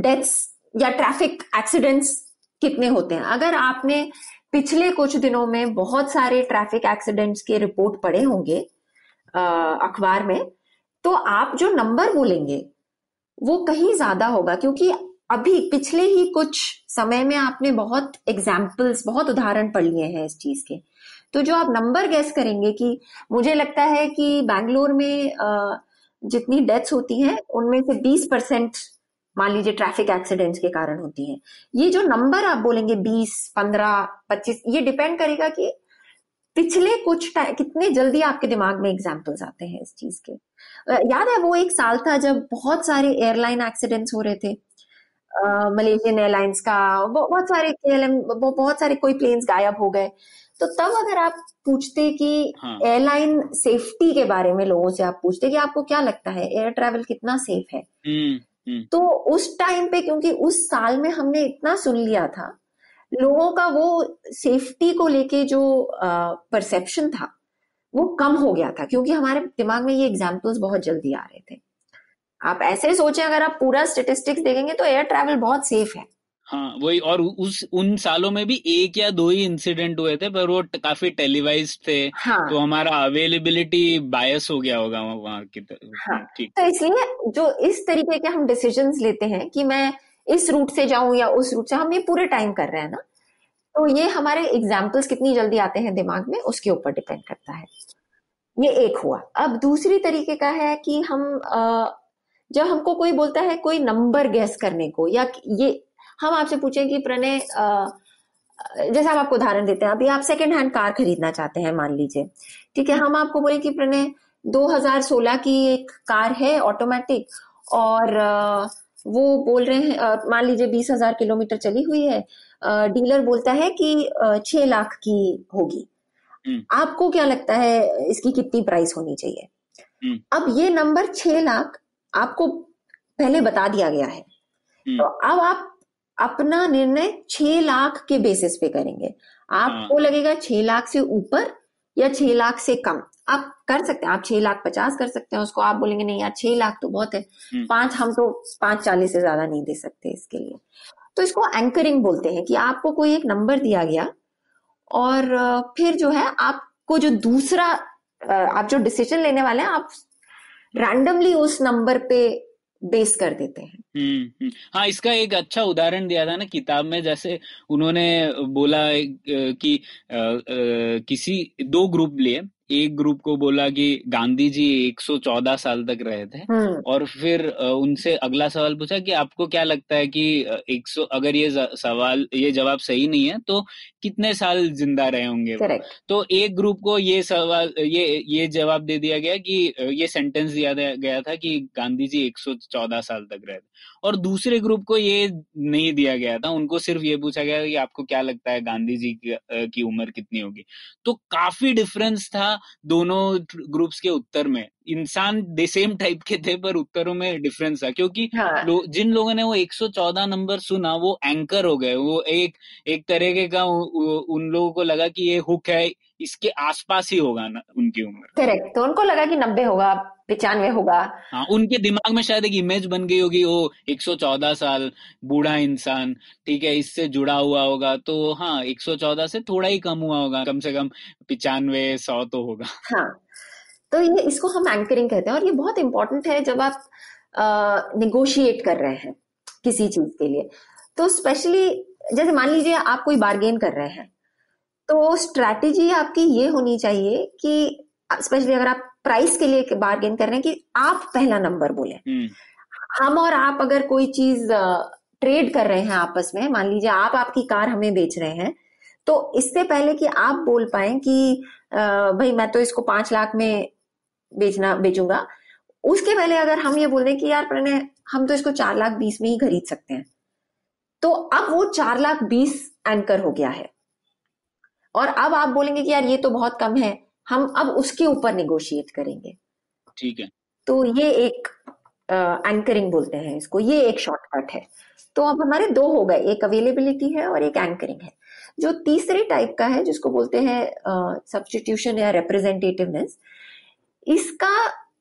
डेथ्स या ट्रैफ़िक एक्सीडेंट्स कितने होते हैं? अगर आपने पिछले कुछ दिनों में बहुत सारे ट्रैफ़िक एक्सीडेंट्स के रिपोर्ट पढ़े होंगे अखबार में तो आप जो नंबर बोलेंगे वो कहीं ज़्यादा होगा क्योंकि अभी पिछले ही कुछ समय में आपने बहुत एग्जाम्पल्स बहुत उदाहरण पढ़ लिए हैं इस चीज़ के। तो जो आप नंबर गैस करेंगे कि मुझे लगता है कि बैंगलोर में जितनी डेथ्स होती हैं उनमें से 20 परसेंट मान लीजिए ट्रैफ़िक एक्सीडेंट्स के कारण होती हैं। ये जो नंबर आप बोलेंगे 20, 15, 25 ये डिपेंड करेगा कि पिछले कुछ टाइम कितने जल्दी आपके दिमाग में एग्जाम्पल्स आते हैं इस चीज़ के। याद है वो एक साल था जब बहुत सारे एयरलाइन एक्सीडेंट्स हो रहे थे। मलेशियन एयरलाइंस का बहुत सारे KLM बहुत सारे कोई प्लेन्स गायब हो गए। तो तब अगर आप पूछते कि एयरलाइन हाँ। सेफ्टी के बारे में लोगों से आप पूछते कि आपको क्या लगता है एयर ट्रैवल कितना सेफ़ है? हम्म हम्म। तो उस टाइम पे क्योंकि उस साल में हमने इतना सुन लिया था लोगों का वो सेफ्टी को लेके जो परसेप्शन था वो कम हो गया था क्योंकि हमारे दिमाग में ये एग्जाम्पल्स बहुत जल्दी आ रहे थे। आप ऐसे सोचें अगर आप पूरा स्टेटिस्टिक्स देखेंगे तो एयर ट्रैवल बहुत सेफ़ है। हाँ वही और उस उन सालों में भी एक या दो ही इंसिडेंट हुए थे पर वो काफ़ी टेलीवाइज थे हाँ। तो हमारा अवेलेबिलिटी बायस हो गया होगा वहाँ की हाँ। तो इसलिए जो इस तरीके के हम डिसीजंस लेते हैं कि मैं इस रूट से जाऊँ या उस रूट से, हम ये पूरे टाइम कर रहे हैं ना तो ये हमारे एग्जाम्पल्स कितनी जल्दी आते हैं दिमाग में, उसके ऊपर डिपेंड करता है। ये एक हुआ। अब दूसरी तरीके का है कि हम जब हमको कोई बोलता है कोई नंबर गैस करने को, या ये, हम आपसे पूछें कि, प्रणय जैसे हम आपको उदाहरण देते हैं, अभी आप सेकेंड हैंड कार खरीदना चाहते हैं, मान लीजिए। ठीक है, हम आपको बोले कि, प्रणय 2016 की एक कार है ऑटोमेटिक और वो बोल रहे हैं मान लीजिए बीस हज़ार किलोमीटर चली हुई है डीलर बोलता है कि छह लाख की होगी हम्म। आपको क्या लगता है इसकी कितनी प्राइस होनी चाहिए हम्म। अब ये नंबर छह लाख आपको पहले बता दिया गया है हम्म। तो अब आप अपना निर्णय छह लाख के बेसिस पे करेंगे आपको लगेगा छह लाख से ऊपर या छह लाख से कम। आप कर सकते हैं आप छह लाख पचास कर सकते हैं उसको आप बोलेंगे नहीं यार छह लाख तो बहुत है। हम्म। पाँच हम तो पाँच चालीस से ज़्यादा नहीं दे सकते इसके लिए। तो इसको एंकरिंग बोलते हैं कि आपको कोई एक नंबर दिया गया और फिर जो है आपको जो दूसरा आप जो डिसीज़न लेने वाले हैं आप रैंडमली उस नंबर पे बेस कर देते हैं हम्म हम्म। हाँ इसका एक अच्छा उदाहरण दिया था ना किताब में जैसे उन्होंने बोला कि आ, आ, किसी दो ग्रुप लिए एक ग्रुप को बोला कि गांधी जी 114 साल तक रहे थे हम्म। और फिर उनसे अगला सवाल पूछा कि आपको क्या लगता है कि एक सौ अगर ये सवाल ये जवाब सही नहीं है तो कितने साल ज़िंदा रहे होंगे वो? तो एक ग्रुप को ये सवाल ये ये जवाब दे दिया गया कि ये सेंटेंस दिया गया था कि गांधी जी 114 साल तक रहे थे। और दूसरे ग्रुप को ये नहीं दिया गया था उनको सिर्फ़ ये पूछा गया कि आपको क्या लगता है गांधी जी की, की उम्र कितनी होगी? तो काफ़ी डिफरेंस था दोनों ग्रुप्स के उत्तर में। इंसान सेम टाइप के थे पर उत्तरों में डिफरेंस था क्योंकि हाँ. लो, जिन लोगों ने वो 114 नंबर सुना वो एंकर हो गए। वो एक एक तरीके का उ, उ, उन लोगों को लगा कि ये हुक है इसके आसपास ही होगा ना उनकी उम्र। करेक्ट तो उनको लगा कि नब्बे होगा पिचानवे होगा। हाँ उनके दिमाग में शायद एक इमेज बन गई होगी वो 114 साल बूढ़ा इंसान ठीक है इससे जुड़ा हुआ होगा तो हाँ 114 से थोड़ा ही कम हुआ होगा कम से कम पिचानवे सौ तो होगा। हाँ तो ये इसको हम एंकरिंग कहते हैं और ये बहुत इंपॉर्टेंट है जब आप निगोशिएट कर रहे हैं किसी चीज़ के लिए। तो स्पेशली जैसे मान लीजिए आप कोई बार्गेन कर रहे हैं तो स्ट्रैटेजी आपकी ये होनी चाहिए कि स्पेशली अगर आप प्राइस के लिए बार्गेन कर रहे हैं कि आप पहला नंबर बोले। हम्म। हम और आप अगर कोई चीज़ ट्रेड कर रहे हैं आपस में मान लीजिए आप आपकी कार हमें बेच रहे हैं तो इससे पहले कि आप बोल पाए कि भाई मैं तो इसको पाँच लाख में बेचना बेचूँगा उसके पहले अगर हम ये बोल दें कि यार प्रणय हम तो इसको चार लाख बीस में ही खरीद सकते हैं। तो अब वो चार लाख बीस एंकर हो गया है। और अब आप बोलेंगे कि यार ये तो बहुत कम है हम अब उसके ऊपर निगोशिएट करेंगे। ठीक है। तो ये एक एंकरिंग बोलते हैं इसको ये एक शॉर्टकट है। तो अब हमारे दो हो गए एक अवेलेबिलिटी है और एक एंकरिंग है। जो तीसरे टाइप का है जिसको बोलते हैं सब्सटीट्यूशन या रिप्रेजेंटेटिवनेस इसका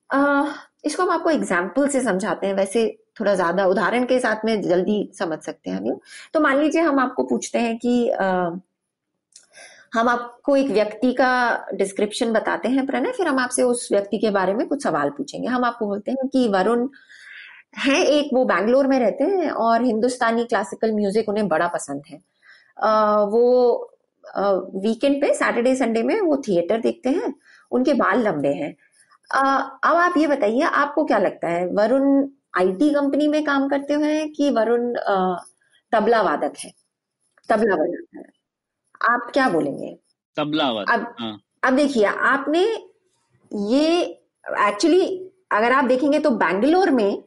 आ, इसको हम आपको एग्ज़ाम्पल से समझाते हैं। वैसे थोड़ा ज़्यादा उदाहरण के साथ में जल्दी समझ सकते हैं हम तो मान लीजिए हम आपको पूछते हैं कि आ, हम आपको एक व्यक्ति का डिस्क्रिप्शन बताते हैं प्रणय फिर हम आपसे उस व्यक्ति के बारे में कुछ सवाल पूछेंगे। हम आपको बोलते हैं कि वरुण है एक वो बैंगलोर में रहते हैं और हिंदुस्तानी क्लासिकल म्यूज़िक उन्हें बड़ा पसंद है। आ, वो वीकेंड पे सैटरडे संडे में वो थिएटर देखते हैं उनके बाल लंबे हैं। अब आप ये बताइए आपको क्या लगता है वरुण आईटी कंपनी में काम करते हुए कि वरुण तबला वादक है? तबला बजाता है। आप क्या बोलेंगे? तबला अब हाँ. अब देखिए आपने ये एक्चुअली अगर आप देखेंगे तो बैंगलोर में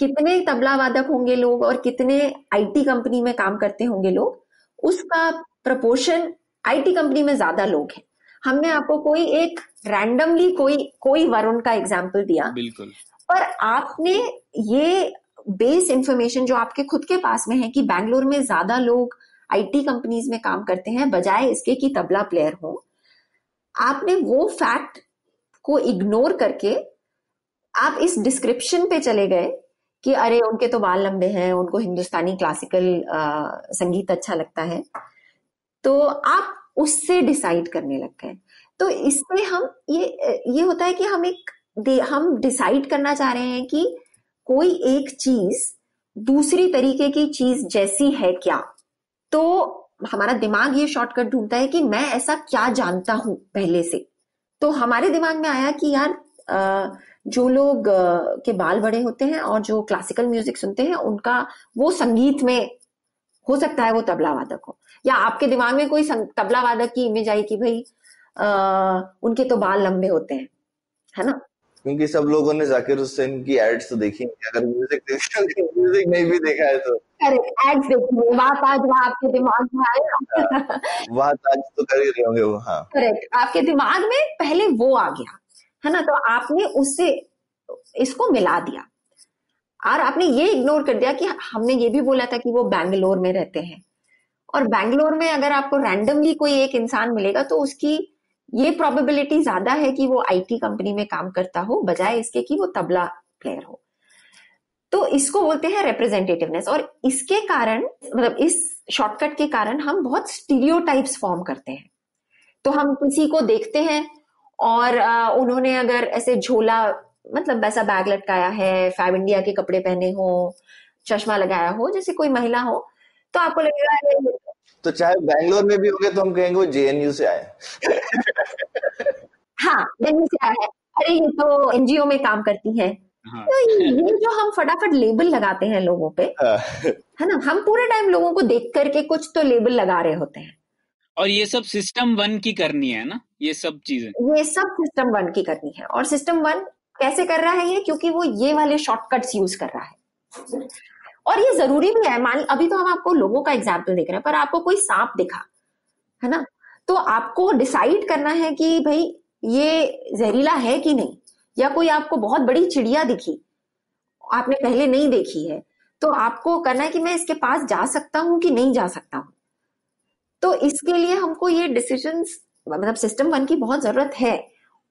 कितने तबला वादक होंगे लोग और कितने आईटी कंपनी में काम करते होंगे लोग उसका प्रपोर्शन आईटी कंपनी में ज़्यादा लोग हैं। हमने आपको कोई एक रैंडमली कोई कोई वरुण का एग्ज़ाम्पल दिया। बिल्कुल। पर आपने ये बेस इंफॉर्मेशन जो आपके खुद के पास में है कि बैंगलोर में ज़्यादा लोग आईटी कंपनीज़ में काम करते हैं, बजाय इसके कि तबला प्लेयर हो। आपने वो फैक्ट को इग्नोर करके आप इस डिस्क्रिप्शन पे चले गए कि अरे, उनके तो बाल लंबे हैं, उनको हिंदुस्तानी क्लासिकल संगीत अच्छा लगता है। तो आप उससे डिसाइड करने लग गए। तो इसमें हम ये ये होता है कि हम एक हम डिसाइड करना चाह रहे हैं कि कोई एक चीज़ दूसरी तरीके की चीज़ जैसी है क्या? तो हमारा दिमाग ये शॉर्टकट ढूंढता है कि मैं ऐसा क्या जानता हूँ पहले से। तो हमारे दिमाग में आया कि यार जो लोग के बाल बड़े होते हैं और जो क्लासिकल म्यूज़िक सुनते हैं उनका वो संगीत में हो सकता है वो तबला वादक हो। या आपके दिमाग में कोई तबला वादक की इमेज आई कि भाई आ, उनके तो बाल लंबे होते हैं है ना? क्योंकि सब लोगों ने जाकिर हुसैन की एड्स तो देखी अगर म्यूज़िक म्यूज़िक नहीं भी देखा है तो। एड्स देखी वहाँ आपके दिमाग में आए वहाँ तो कर ही रहे होंगे वो हाँ। करेक्ट आपके दिमाग में पहले वो आ गया है ना? तो आपने उससे इसको मिला दिया। और आपने ये इग्नोर कर दिया कि हमने ये भी बोला था कि वो बैंगलोर में रहते हैं। और बैंगलोर में अगर आपको रैंडमली कोई एक इंसान मिलेगा तो उसकी ये प्रोबेबिलिटी ज़्यादा है कि वो आईटी कंपनी में काम करता हो बजाय इसके कि वो तबला प्लेयर हो। तो इसको बोलते हैं रिप्रेजेंटेटिवनेस और इसके कारण मतलब इस शॉर्टकट के कारण हम बहुत स्टीरियोटाइप्स फॉर्म करते हैं। तो हम किसी को देखते हैं और उन्होंने अगर ऐसे झोला मतलब वैसा बैग लटकाया है फैब इंडिया के कपड़े पहने हो चश्मा लगाया हो जैसे कोई महिला हो तो आपको लगेगा तो चाहे बैंगलोर में भी होंगे तो हम कहेंगे वो जेएनयू से आए [LAUGHS] हाँ जेएनयू से आए हैं? अरे ये तो एनजीओ में काम करती है। हाँ. तो ये जो हम फटाफट लेबल लगाते हैं लोगों पे हाँ. है ना हम पूरे टाइम लोगों को देख करके कुछ तो लेबल लगा रहे होते हैं। और ये सब सिस्टम वन की करनी है ना? ये सब चीज़ें। ये सब सिस्टम वन की करनी है। और सिस्टम वन कैसे कर रहा है ये? क्योंकि वो ये वाले शॉर्टकट्स यूज़ कर रहा है। और ये ज़रूरी भी है मान अभी तो हम आपको लोगों का एग्ज़ाम्पल देख रहे हैं पर आपको कोई सांप दिखा है ना? तो आपको डिसाइड करना है कि भाई ये जहरीला है कि नहीं? या कोई आपको बहुत बड़ी चिड़िया दिखी? आपने पहले नहीं देखी है। तो आपको करना है कि मैं इसके पास जा सकता हूँ कि नहीं जा सकता हूँ? तो इसके लिए हमको ये डिसीज़न मतलब सिस्टम वन की बहुत ज़रूरत है।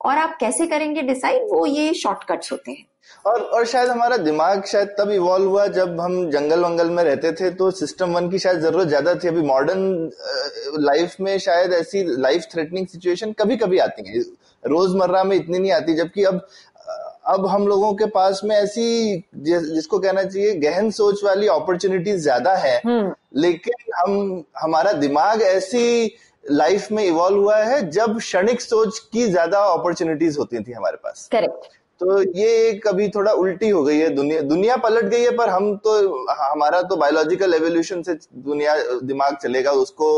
और आप कैसे करेंगे डिसाइड वो ये शॉर्टकट्स होते हैं। और और शायद हमारा दिमाग शायद तब इवॉल्व हुआ जब हम जंगल वंगल में रहते थे तो सिस्टम वन की शायद ज़रूरत ज़्यादा थी। अभी मॉडर्न लाइफ में शायद ऐसी लाइफ थ्रेटनिंग सिचुएशन कभी कभी आती है। रोज़मर्रा में इतनी नहीं आती जबकि अब अब हम लोगों के पास में ऐसी जिसको कहना चाहिए गहन सोच वाली अपॉर्चुनिटीज़ ज़्यादा है। हम्म। लेकिन हम हमारा दिमाग ऐसी लाइफ में इवॉल्व हुआ है जब क्षणिक सोच की ज़्यादा अपॉर्चुनिटीज़ होती थी हमारे पास। करेक्ट तो ये कभी थोड़ा उल्टी हो गई है दुनिया दुनिया पलट गई है पर हम तो हमारा तो बायोलॉजिकल एवोल्यूशन से दुनिया दिमाग चलेगा उसको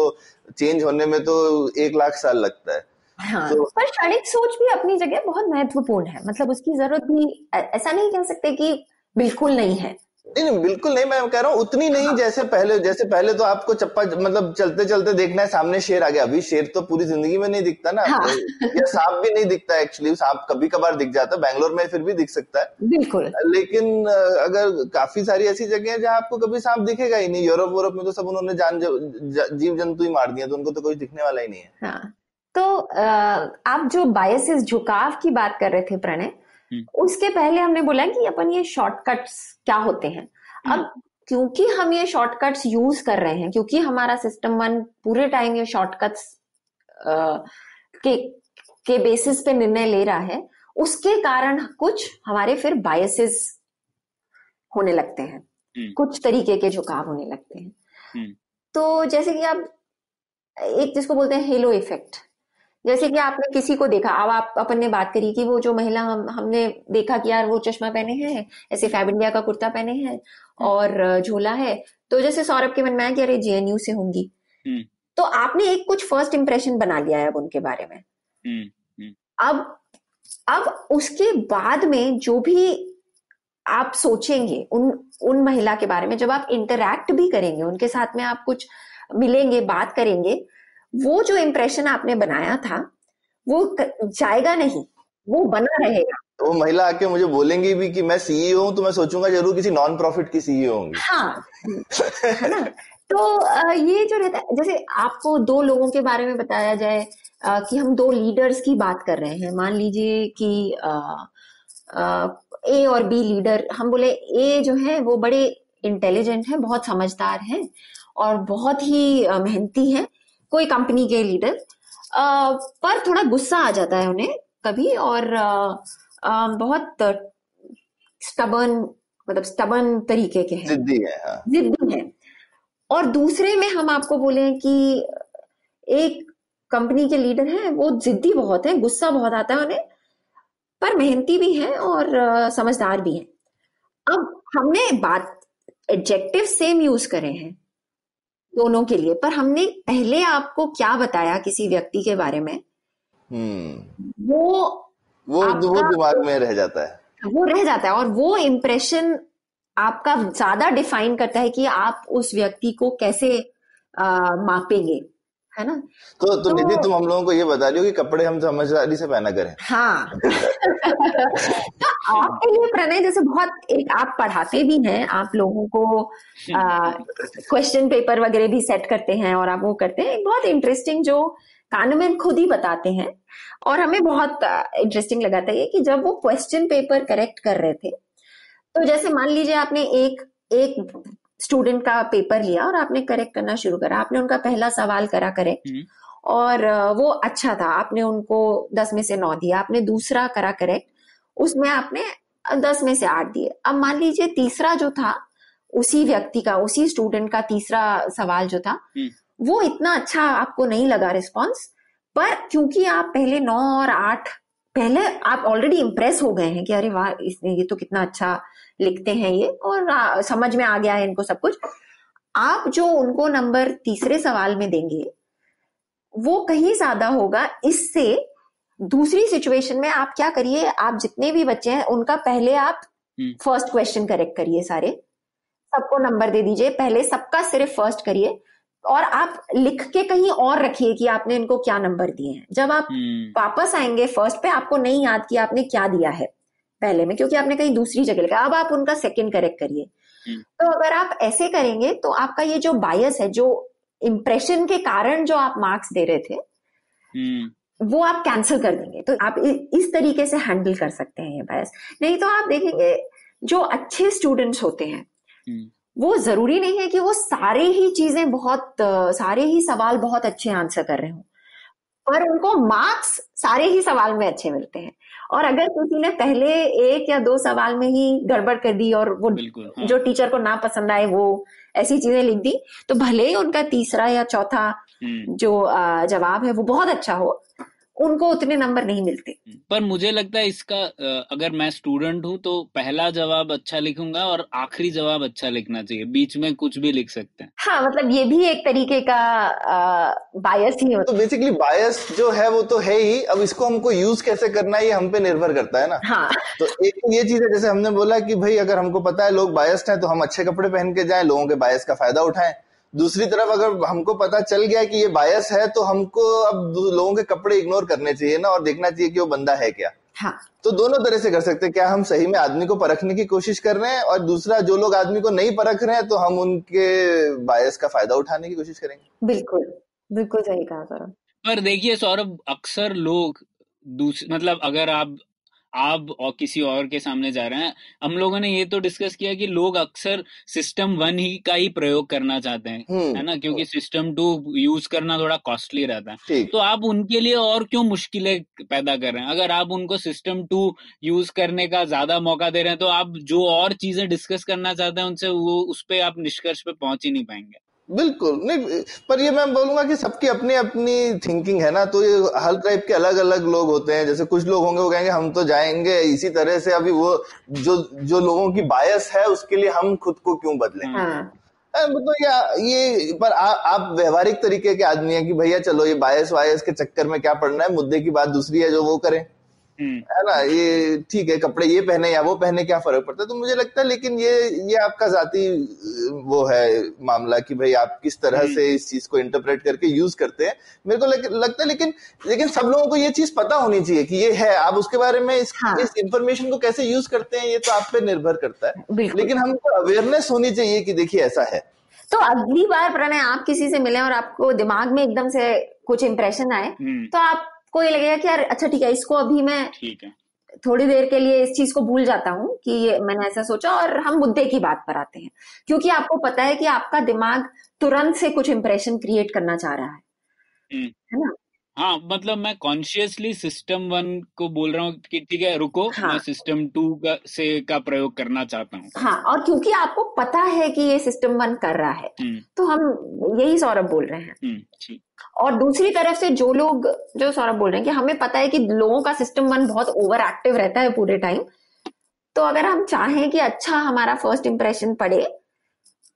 चेंज होने में तो एक लाख साल लगता है। हाँ तो, पर क्षणिक सोच भी अपनी जगह बहुत महत्वपूर्ण है। मतलब उसकी ज़रूरत भी ऐसा नहीं कह सकते कि बिल्कुल नहीं है। नहीं नहीं बिल्कुल नहीं मैं कह रहा हूँ उतनी नहीं। जैसे पहले जैसे पहले तो आपको चप्पा मतलब चलते चलते देखना है सामने शेर आ गया अभी शेर तो पूरी ज़िंदगी में नहीं दिखता ना हाँ। या सांप भी नहीं दिखता एक्चुअली सांप कभी कभार दिख जाता है बैंगलोर में फिर भी दिख सकता है बिल्कुल लेकिन अगर काफ़ी सारी ऐसी जगह है जहाँ आपको कभी सांप दिखेगा ही नहीं यूरोप वोरोप में तो सब उन्होंने जान जीव जंतु ही मार दिया तो उनको तो कोई दिखने वाला ही नहीं है हाँ। तो आप जो बायसिस झुकाव की बात कर रहे थे प्रणय। उसके पहले हमने बोला कि अपन ये शॉर्टकट्स क्या होते हैं? हम्म। अब क्योंकि हम ये शॉर्टकट्स यूज़ कर रहे हैं क्योंकि हमारा सिस्टम वन पूरे टाइम ये शॉर्टकट्स के के बेसिस पे निर्णय ले रहा है उसके कारण कुछ हमारे फिर बायसेस होने लगते हैं। हम्म। कुछ तरीके के झुकाव होने लगते हैं। तो जैसे कि आप एक जिसको बोलते हैं हेलो इफ़ेक्ट जैसे कि आपने किसी को देखा अब आप अपन ने बात करी कि वो जो महिला हम हमने देखा कि यार वो चश्मा पहने हैं ऐसे फैब इंडिया का कुर्ता पहने हैं और झोला है तो जैसे सौरभ के मन में आया कि अरे जेएनयू से होंगी हम्म। तो आपने एक कुछ फ़र्स्ट इंप्रेशन बना लिया है अब उनके बारे में हम्म, हम्म। अब अब उसके बाद में जो भी आप सोचेंगे उन उन महिला के बारे में जब आप इंटरैक्ट भी करेंगे उनके साथ में आप कुछ मिलेंगे बात करेंगे वो जो इम्प्रेशन आपने बनाया था वो जाएगा नहीं वो बना रहेगा। वो महिला आके मुझे बोलेंगी भी कि मैं सीईओ हूँ तो मैं सोचूँगा ज़रूर किसी नॉन प्रॉफिट की सीईओ होंगी। हाँ है ना? तो ये जो रहता है जैसे आपको दो लोगों के बारे में बताया जाए कि हम दो लीडर्स की बात कर रहे हैं। मान लीजिए कि ए और बी लीडर हम बोले ए जो है वो बड़े इंटेलिजेंट है बहुत समझदार है और बहुत ही मेहनती है। कोई कंपनी के लीडर पर थोड़ा गुस्सा आ जाता है उन्हें कभी और बहुत स्टबन मतलब स्टबन तरीके के हैं। जिद्दी है हाँ। जिद्दी है। और दूसरे में हम आपको बोले कि एक कंपनी के लीडर हैं वो जिद्दी बहुत है गुस्सा बहुत आता है उन्हें पर मेहनती भी है और समझदार भी है। अब हमने बात एडजेक्टिव सेम यूज़ करे हैं। दोनों के लिए। पर हमने पहले आपको क्या बताया किसी व्यक्ति के बारे में? हम्म। वो वो वो दिमाग में रह जाता है। वो रह जाता है और वो इम्प्रेशन आपका ज़्यादा डिफाइन करता है कि आप उस व्यक्ति को कैसे आ, मापेंगे। है ना? तो तो, तो निधि तुम हम लोगों को ये बता रही हो कि कपड़े हम समझदारी से पहना करें। हाँ। [LAUGHS] तो आपके लिए प्रणय जैसे बहुत एक आप पढ़ाते भी हैं आप लोगों को क्वेश्चन पेपर वगैरह भी सेट करते हैं और आप वो करते हैं। एक बहुत इंटरेस्टिंग जो कानून खुद ही बताते हैं और हमें बहुत इंटरेस्टिंग लगा था ये कि जब वो क्वेश्चन पेपर करेक्ट कर रहे थे तो जैसे मान लीजिए आपने एक एक स्टूडेंट का पेपर लिया और आपने करेक्ट करना शुरू करा। आपने उनका पहला सवाल करा करेक्ट हम्म। और वो अच्छा था। आपने उनको दस में से नौ दिया। आपने दूसरा करा करेक्ट उसमें आपने दस में से आठ दिए। अब मान लीजिए तीसरा जो था उसी व्यक्ति का उसी स्टूडेंट का तीसरा सवाल जो था हम्म। वो इतना अच्छा आपको नहीं लगा रिस्पॉन्स पर क्योंकि आप पहले नौ और आठ पहले आप ऑलरेडी इम्प्रेस हो गए हैं कि अरे वाह इसने ये तो कितना अच्छा लिखते हैं ये और आ, समझ में आ गया है इनको सब कुछ। आप जो उनको नंबर तीसरे सवाल में देंगे वो कहीं ज़्यादा होगा इससे दूसरी सिचुएशन में आप क्या करिए आप जितने भी बच्चे हैं उनका पहले आप फ़र्स्ट क्वेश्चन करेक्ट करिए सारे। सबको नंबर दे दीजिए पहले सबका सिर्फ़ फ़र्स्ट करिए। और आप लिख के कहीं और रखिए कि आपने इनको क्या नंबर दिए हैं। जब आप हम्म। वापस आएँगे फ़र्स्ट पे आपको नहीं याद कि आपने क्या दिया है पहले में क्योंकि आपने कहीं दूसरी जगह लिखा। अब आप उनका सेकंड करेक्ट करिए। हम्म। तो अगर आप ऐसे करेंगे तो आपका ये जो बायस है जो इम्प्रेशन के कारण जो आप मार्क्स दे रहे थे हम्म। वो आप कैंसिल कर देंगे। तो आप इस तरीके से हैंडल कर सकते हैं ये बायस नहीं तो आप देखेंगे जो अच्छे स्टूडेंट्स होते हैं वो ज़रूरी नहीं है कि वो सारे ही चीज़ें बहुत सारे ही सवाल बहुत अच्छे आंसर कर रहे हो। पर उनको मार्क्स सारे ही सवाल में अच्छे मिलते हैं। और अगर किसी ने पहले एक या दो सवाल में ही गड़बड़ कर दी और वो हाँ। जो टीचर को ना पसंद आए वो ऐसी चीज़ें लिख दी तो भले ही उनका तीसरा या चौथा हम्म। जो जवाब है वो बहुत अच्छा हो। उनको उतने नंबर नहीं मिलते। पर मुझे लगता है इसका अगर मैं स्टूडेंट हूँ तो पहला जवाब अच्छा लिखूँगा और आखिरी जवाब अच्छा लिखना चाहिए। बीच में कुछ भी लिख सकते हैं। हाँ मतलब ये भी एक तरीके का बायस ही होता तो बेसिकली बायस जो है वो तो है ही अब इसको हमको यूज़ कैसे करना है ये हम पे निर्भर करता है ना? हाँ। तो एक तो ये चीज़ है जैसे हमने बोला कि भाई अगर हमको पता है लोग बायस्ड हैं तो हम अच्छे कपड़े पहन के जाए लोगों के बायस का फ़ायदा उठाएँ। दूसरी तरफ़ अगर हमको पता चल गया कि ये बायस है तो हमको अब लोगों के कपड़े इग्नोर करने चाहिए ना और देखना चाहिए कि वो बंदा है क्या। हाँ। तो दोनों तरह से कर सकते हैं। क्या हम सही में आदमी को परखने की कोशिश कर रहे हैं और दूसरा जो लोग आदमी को नहीं परख रहे हैं तो हम उनके बायस का फ़ायदा उठाने की कोशिश करेंगे। बिल्कुल। बिल्कुल सही कहा सौरभ। पर देखिए सौरभ अक्सर लोग दूसरे मतलब अगर आप आप और किसी और के सामने जा रहे हैं। हम लोगों ने ये तो डिस्कस किया कि लोग अक्सर सिस्टम वन ही का ही प्रयोग करना चाहते हैं हम्म। है ना? क्योंकि सिस्टम टू यूज़ करना थोड़ा कॉस्टली रहता है। तो आप उनके लिए और क्यों मुश्किलें पैदा कर रहे हैं? अगर आप उनको सिस्टम टू यूज़ करने का ज़्यादा मौका दे रहे हैं तो आप जो और चीज़ें डिस्कस करना चाहते हैं उनसे वो उस पर आप निष्कर्ष पे पहुँच ही नहीं पाएँगे। बिल्कुल। नहीं पर ये मैं बोलूँगा कि सबकी अपनी अपनी थिंकिंग है ना तो ये हर टाइप के अलग अलग लोग होते हैं। जैसे कुछ लोग होंगे वो कहेंगे हम तो जाएँगे इसी तरह से अभी वो जो जो लोगों की बायस है उसके लिए हम खुद को क्यों बदलें हाँ। तो या ये पर आ, आप व्यवहारिक तरीके के आदमी हैं कि भैया चलो ये बायस वायस के चक्कर में क्या पड़ना है? मुद्दे की बात दूसरी है जो वो करें। है ना? ये ठीक है कपड़े ये पहने या वो पहने क्या फ़र्क पड़ता है? तो मुझे लगता है लेकिन ये ये आपका जाती वो है मामला कि भाई आप किस तरह से इस चीज़ को इंटरप्रेट करके यूज़ करते हैं। मेरे को लग, लगता है लेकिन लेकिन सब लोगों को ये चीज़ पता होनी चाहिए कि ये है। आप उसके बारे में इस, हाँ। इस इंफॉर्मेशन को कैसे यूज़ करते हैं ये तो आप पे निर्भर करता है। लेकिन हमको अवेयरनेस होनी चाहिए कि देखिए ऐसा है। तो अगली बार प्रणय आप किसी से मिले और आपको दिमाग में एकदम से कुछ इंप्रेशन आए तो तो आपको ये लगेगा कि यार अच्छा ठीक है इसको अभी मैं ठीक है। थोड़ी देर के लिए इस चीज़ को भूल जाता हूँ कि ये मैंने ऐसा सोचा और हम मुद्दे की बात पर आते हैं। क्योंकि आपको पता है कि आपका दिमाग तुरंत से कुछ इंप्रेशन क्रिएट करना चाह रहा है। हम्म। है ना? हाँ मतलब मैं कॉन्शियसली सिस्टम वन को बोल रहा हूँ कि ठीक है रुको हाँ। मैं सिस्टम टू का से का प्रयोग करना चाहता हूँ। हाँ और क्योंकि आपको पता है कि ये सिस्टम वन कर रहा है हम्म। तो हम यही सौरभ बोल रहे हैं। हम्म ठीक। और दूसरी तरफ़ से जो लोग जो सौरभ बोल रहे हैं कि हमें पता है कि लोगों का सिस्टम वन बहुत ओवर एक्टिव रहता है पूरे टाइम तो अगर हम चाहें कि अच्छा हमारा फ़र्स्ट इंप्रेशन पड़े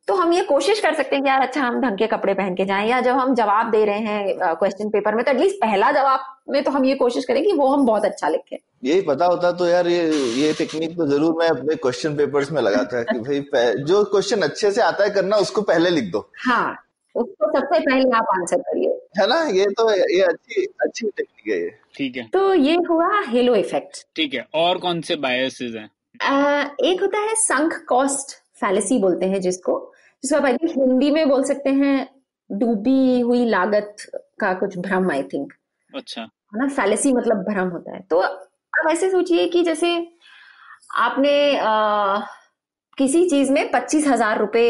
तो हम ये कोशिश कर सकते हैं कि यार अच्छा हम ढंग के कपड़े पहन के जाएँ या जब हम जवाब दे रहे हैं क्वेश्चन पेपर में तो एटलीस्ट पहला जवाब में तो हम ये कोशिश करें कि वो हम बहुत अच्छा लिखें। यही पता होता तो यार ये ये टेक्निक तो ज़रूर मैं अपने क्वेश्चन पेपर्स में लगाता कि भाई जो क्वेश्चन अच्छे से आता है करना उसको पहले लिख दो। हाँ उसको सबसे पहले आप आंसर करिए। है ना? ये तो ये अच्छी अच्छी टेक्निक है ये। ठीक है। तो ये हुआ हेलो इफ़ेक्ट ठीक है और कौन से बायसेस हैं? एक होता है संक कॉस्ट फैलेसी बोलते हैं जिसको जिसको आप आई थिंक हिंदी में बोल सकते हैं डूबी हुई लागत का कुछ भ्रम आई थिंक अच्छा। है ना? फैलेसी मतलब भ्रम होता है। तो आप ऐसे सोचिए कि जैसे आपने आ, किसी चीज़ में पच्चीस हज़ार रुपए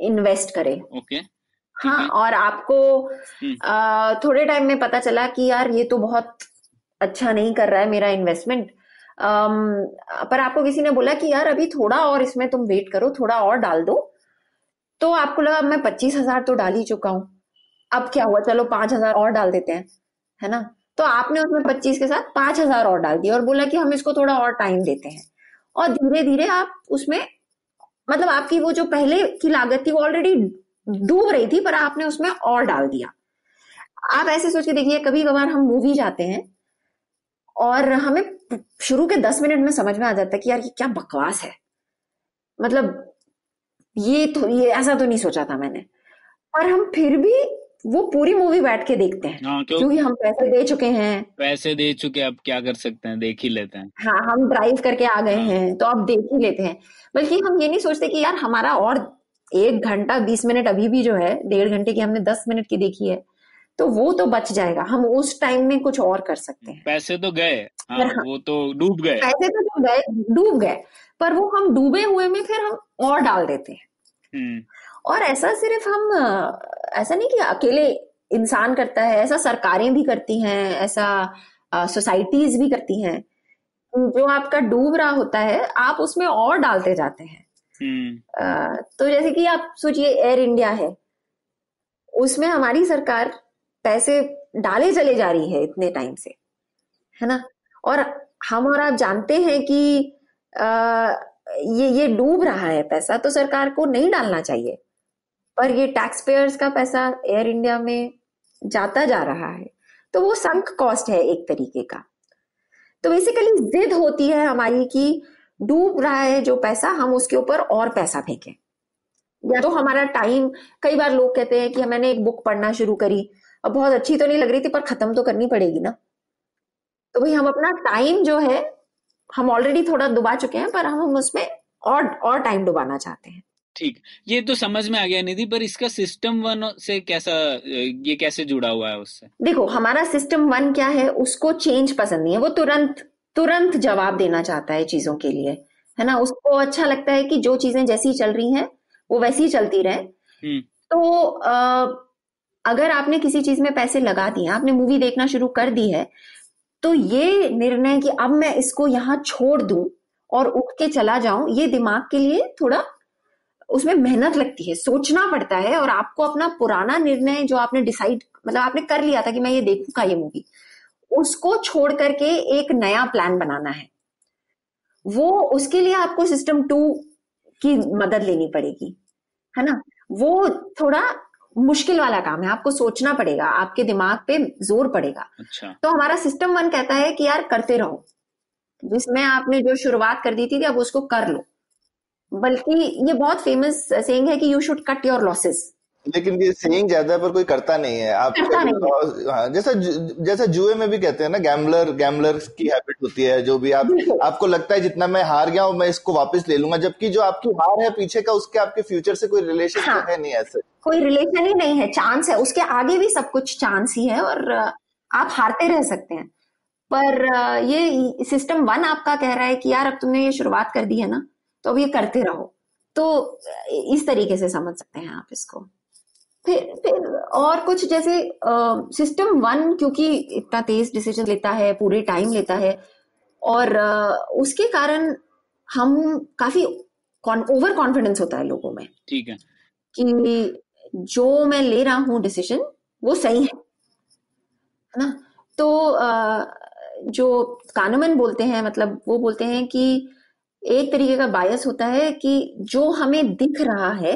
इन्वेस्ट करे। ओके। okay. हाँ। और आपको हम्म। आ, थोड़े टाइम में पता चला कि यार ये तो बहुत अच्छा नहीं कर रहा है मेरा इन्वेस्टमेंट पर आपको किसी ने बोला कि यार अभी थोड़ा और इसमें तुम वेट करो थोड़ा और डाल दो। तो आपको लगा मैं पच्चीस हज़ार तो डाल ही चुका हूँ। अब क्या हुआ? चलो पाँच हज़ार और डाल देते हैं है ना? तो आपने उसमें पच्चीस के साथ पाँच हज़ार और डाल दिया और बोला कि हम इसको थोड़ा और टाइम देते हैं। और धीरे धीरे आप उसमें मतलब आपकी वो जो पहले की लागत थी वो ऑलरेडी डूब रही थी, पर आपने उसमें और डाल दिया। आप ऐसे सोच के देखिए, कभी कभार हम मूवी जाते हैं और हमें शुरू के दस मिनट में समझ में आ जाता है कि यार ये क्या बकवास है। मतलब ये तो ये ऐसा तो नहीं सोचा था मैंने। और हम फिर भी वो पूरी मूवी बैठ के देखते हैं। हाँ क्यों? क्योंकि हम पैसे दे चुके हैं। पैसे दे चुके अब क्या कर सकते हैं? देख ही लेते हैं। हाँ हम ड्राइव करके आ गए हाँ। हैं तो अब देख ही लेते हैं। बल्कि हम ये नहीं सोचते कि यार हमारा और एक घंटा बीस मिनट अभी भी जो है डेढ़ घंटे की हमने दस मिनट की देखी है तो वो तो बच जाएगा। हम उस टाइम में कुछ और कर सकते हैं। पैसे तो गए। हाँ हाँ- वो तो डूब गए। पैसे तो गए डूब गए। पर वो हम डूबे हुए में फिर हम और डाल देते हैं। हम्म। और ऐसा सिर्फ़ हम ऐसा नहीं कि अकेले इंसान करता है ऐसा सरकारें भी करती हैं ऐसा सोसाइटीज भी करती हैं। जो आपका डूब रहा होता है आप उसमें और डालते जाते हैं। हम्म। अ, तो जैसे कि आप सोचिए एयर इंडिया है। उसमें हमारी सरकार पैसे डाले चले जा रही है इतने टाइम से है ना? और हम और आप जानते हैं कि अ, ये ये डूब रहा है पैसा तो सरकार को नहीं डालना चाहिए। पर ये टैक्स पेयर्स का पैसा एयर इंडिया में जाता जा रहा है। तो वो संक कॉस्ट है एक तरीके का। तो बेसिकली जिद होती है हमारी कि डूब रहा है जो पैसा, हम उसके ऊपर और पैसा फेंकें। या तो हमारा टाइम कई बार लोग कहते हैं कि मैंने एक बुक पढ़ना शुरू करी। अब बहुत अच्छी तो नहीं लग रही थी, पर खत्म तो करनी पड़ेगी ना। तो भाई हम अपना टाइम जो है, हम ऑलरेडी थोड़ा डुबा चुके हैं, पर हम उसमें और और टाइम डुबाना चाहते हैं। ठीक। ये तो समझ में आ गया निधि पर इसका सिस्टम वन से कैसा ये कैसे जुड़ा हुआ है उससे? देखो हमारा सिस्टम वन क्या है उसको चेंज पसंद नहीं है। वो तुरंत तुरंत जवाब देना चाहता है चीज़ों के लिए है ना? उसको अच्छा लगता है कि जो चीज़ें जैसी चल रही हैं वो वैसी ही चलती रहे। हम्म। तो अ, अगर आपने किसी चीज़ में पैसे लगा दिए आपने मूवी देखना शुरू कर दी है तो ये निर्णय कि अब मैं इसको यहाँ छोड़ दूँ और उठ के चला जाऊँ ये दिमाग के लिए थोड़ा उसमें मेहनत लगती है सोचना पड़ता है और आपको अपना पुराना निर्णय जो आपने डिसाइड मतलब आपने कर लिया था कि मैं ये देखूँगा ये मूवी उसको छोड़ करके एक नया प्लान बनाना है। वो उसके लिए आपको सिस्टम टू की मदद लेनी पड़ेगी है ना? वो थोड़ा मुश्किल वाला काम है आपको सोचना पड़ेगा आपके दिमाग पे ज़ोर पड़ेगा। अच्छा। तो हमारा सिस्टम वन कहता है कि यार करते रहो। जिसमें आपने जो शुरुआत कर दी थी अब उसको कर लो। बल्कि ये बहुत फ़ेमस सेइंग है कि you should cut your losses लेकिन ये सेइंग ज़्यादा पर कोई करता नहीं है। आप करता नहीं हाँ, जैसा जैसा जुए में भी कहते हैं ना गैम्बलर गैम्बलर की हैबिट होती है जो भी आप आपको लगता है जितना मैं हार गया हूँ मैं इसको वापस ले लूँगा जबकि जो आपकी हार है पीछे का उसके आपके फ्यूचर से कोई रिलेशन हाँ। है नहीं ऐसे। कोई रिलेशन ही नहीं है चांस है। उसके आगे भी सब कुछ चांस ही है और आप हारते रह सकते हैं। पर ये सिस्टम वन आपका कह रहा है कि यार अब तुमने ये शुरुआत कर दी है ना तो अब ये करते रहो। तो इस तरीके से समझ सकते हैं आप इसको। फिर फिर और कुछ जैसे सिस्टम वन क्योंकि इतना तेज डिसीज़न लेता है पूरे टाइम लेता है और अ, उसके कारण हम काफ़ी ओवर कॉन्फिडेंस होता है लोगों में। ठीक है। कि जो मैं ले रहा हूँ डिसीज़न वो सही है ना? तो अ, जो कानमन बोलते हैं मतलब वो बोलते हैं कि एक तरीके का बायस होता है कि जो हमें दिख रहा है,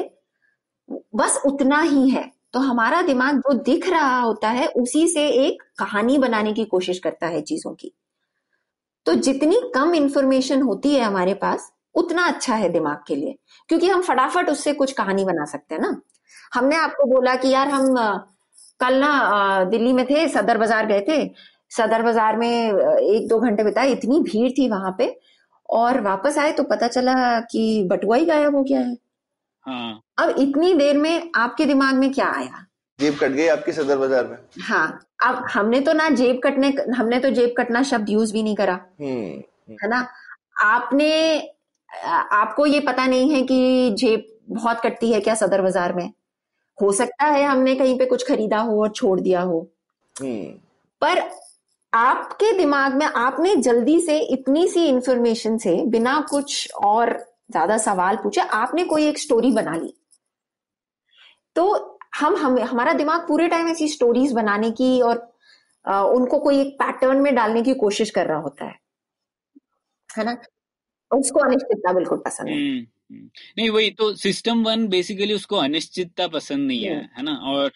बस उतना ही है। तो हमारा दिमाग जो दिख रहा होता है, उसी से एक कहानी बनाने की कोशिश करता है चीज़ों की। तो जितनी कम इंफॉर्मेशन होती है हमारे पास, उतना अच्छा है दिमाग के लिए। क्योंकि हम फटाफट उससे कुछ कहानी बना सकते हैं ना। हमने आपको बोला कि यार हम कल ना दिल्ली में थे, सदर बाज़ार गए थे। सदर बाज़ार में एक दो घंटे बिताए, इतनी भीड़ थी वहाँ पे। और वापस आए तो पता चला कि बटुआ ही गायब हो गया है। हाँ। अब इतनी देर में आपके दिमाग में क्या आया? जेब कट गई आपकी सदर बाज़ार में। हाँ अब हमने तो ना जेब कटने हमने तो जेब कटना शब्द यूज़ भी नहीं करा। हम्म है ना? आपने आपको ये पता नहीं है कि जेब बहुत कटती है क्या सदर बाज़ार में? हो सकता है हमने कहीं पे कुछ खरीदा हो और छोड़ दिया हो। हम्म। पर आपके दिमाग में आपने जल्दी से इतनी सी इंफॉर्मेशन से बिना कुछ और ज़्यादा सवाल पूछे आपने कोई एक स्टोरी बना ली। तो हम हम हमारा दिमाग पूरे टाइम ऐसी स्टोरीज बनाने की और अ, उनको कोई एक पैटर्न में डालने की कोशिश कर रहा होता है। है ना? उसको अनिश्चितता बिल्कुल पसंद है हम्म हम्म। नहीं वही तो सिस्टम वन बेसिकली उसको अनिश्चितता पसंद नहीं है हम्म। है ना? और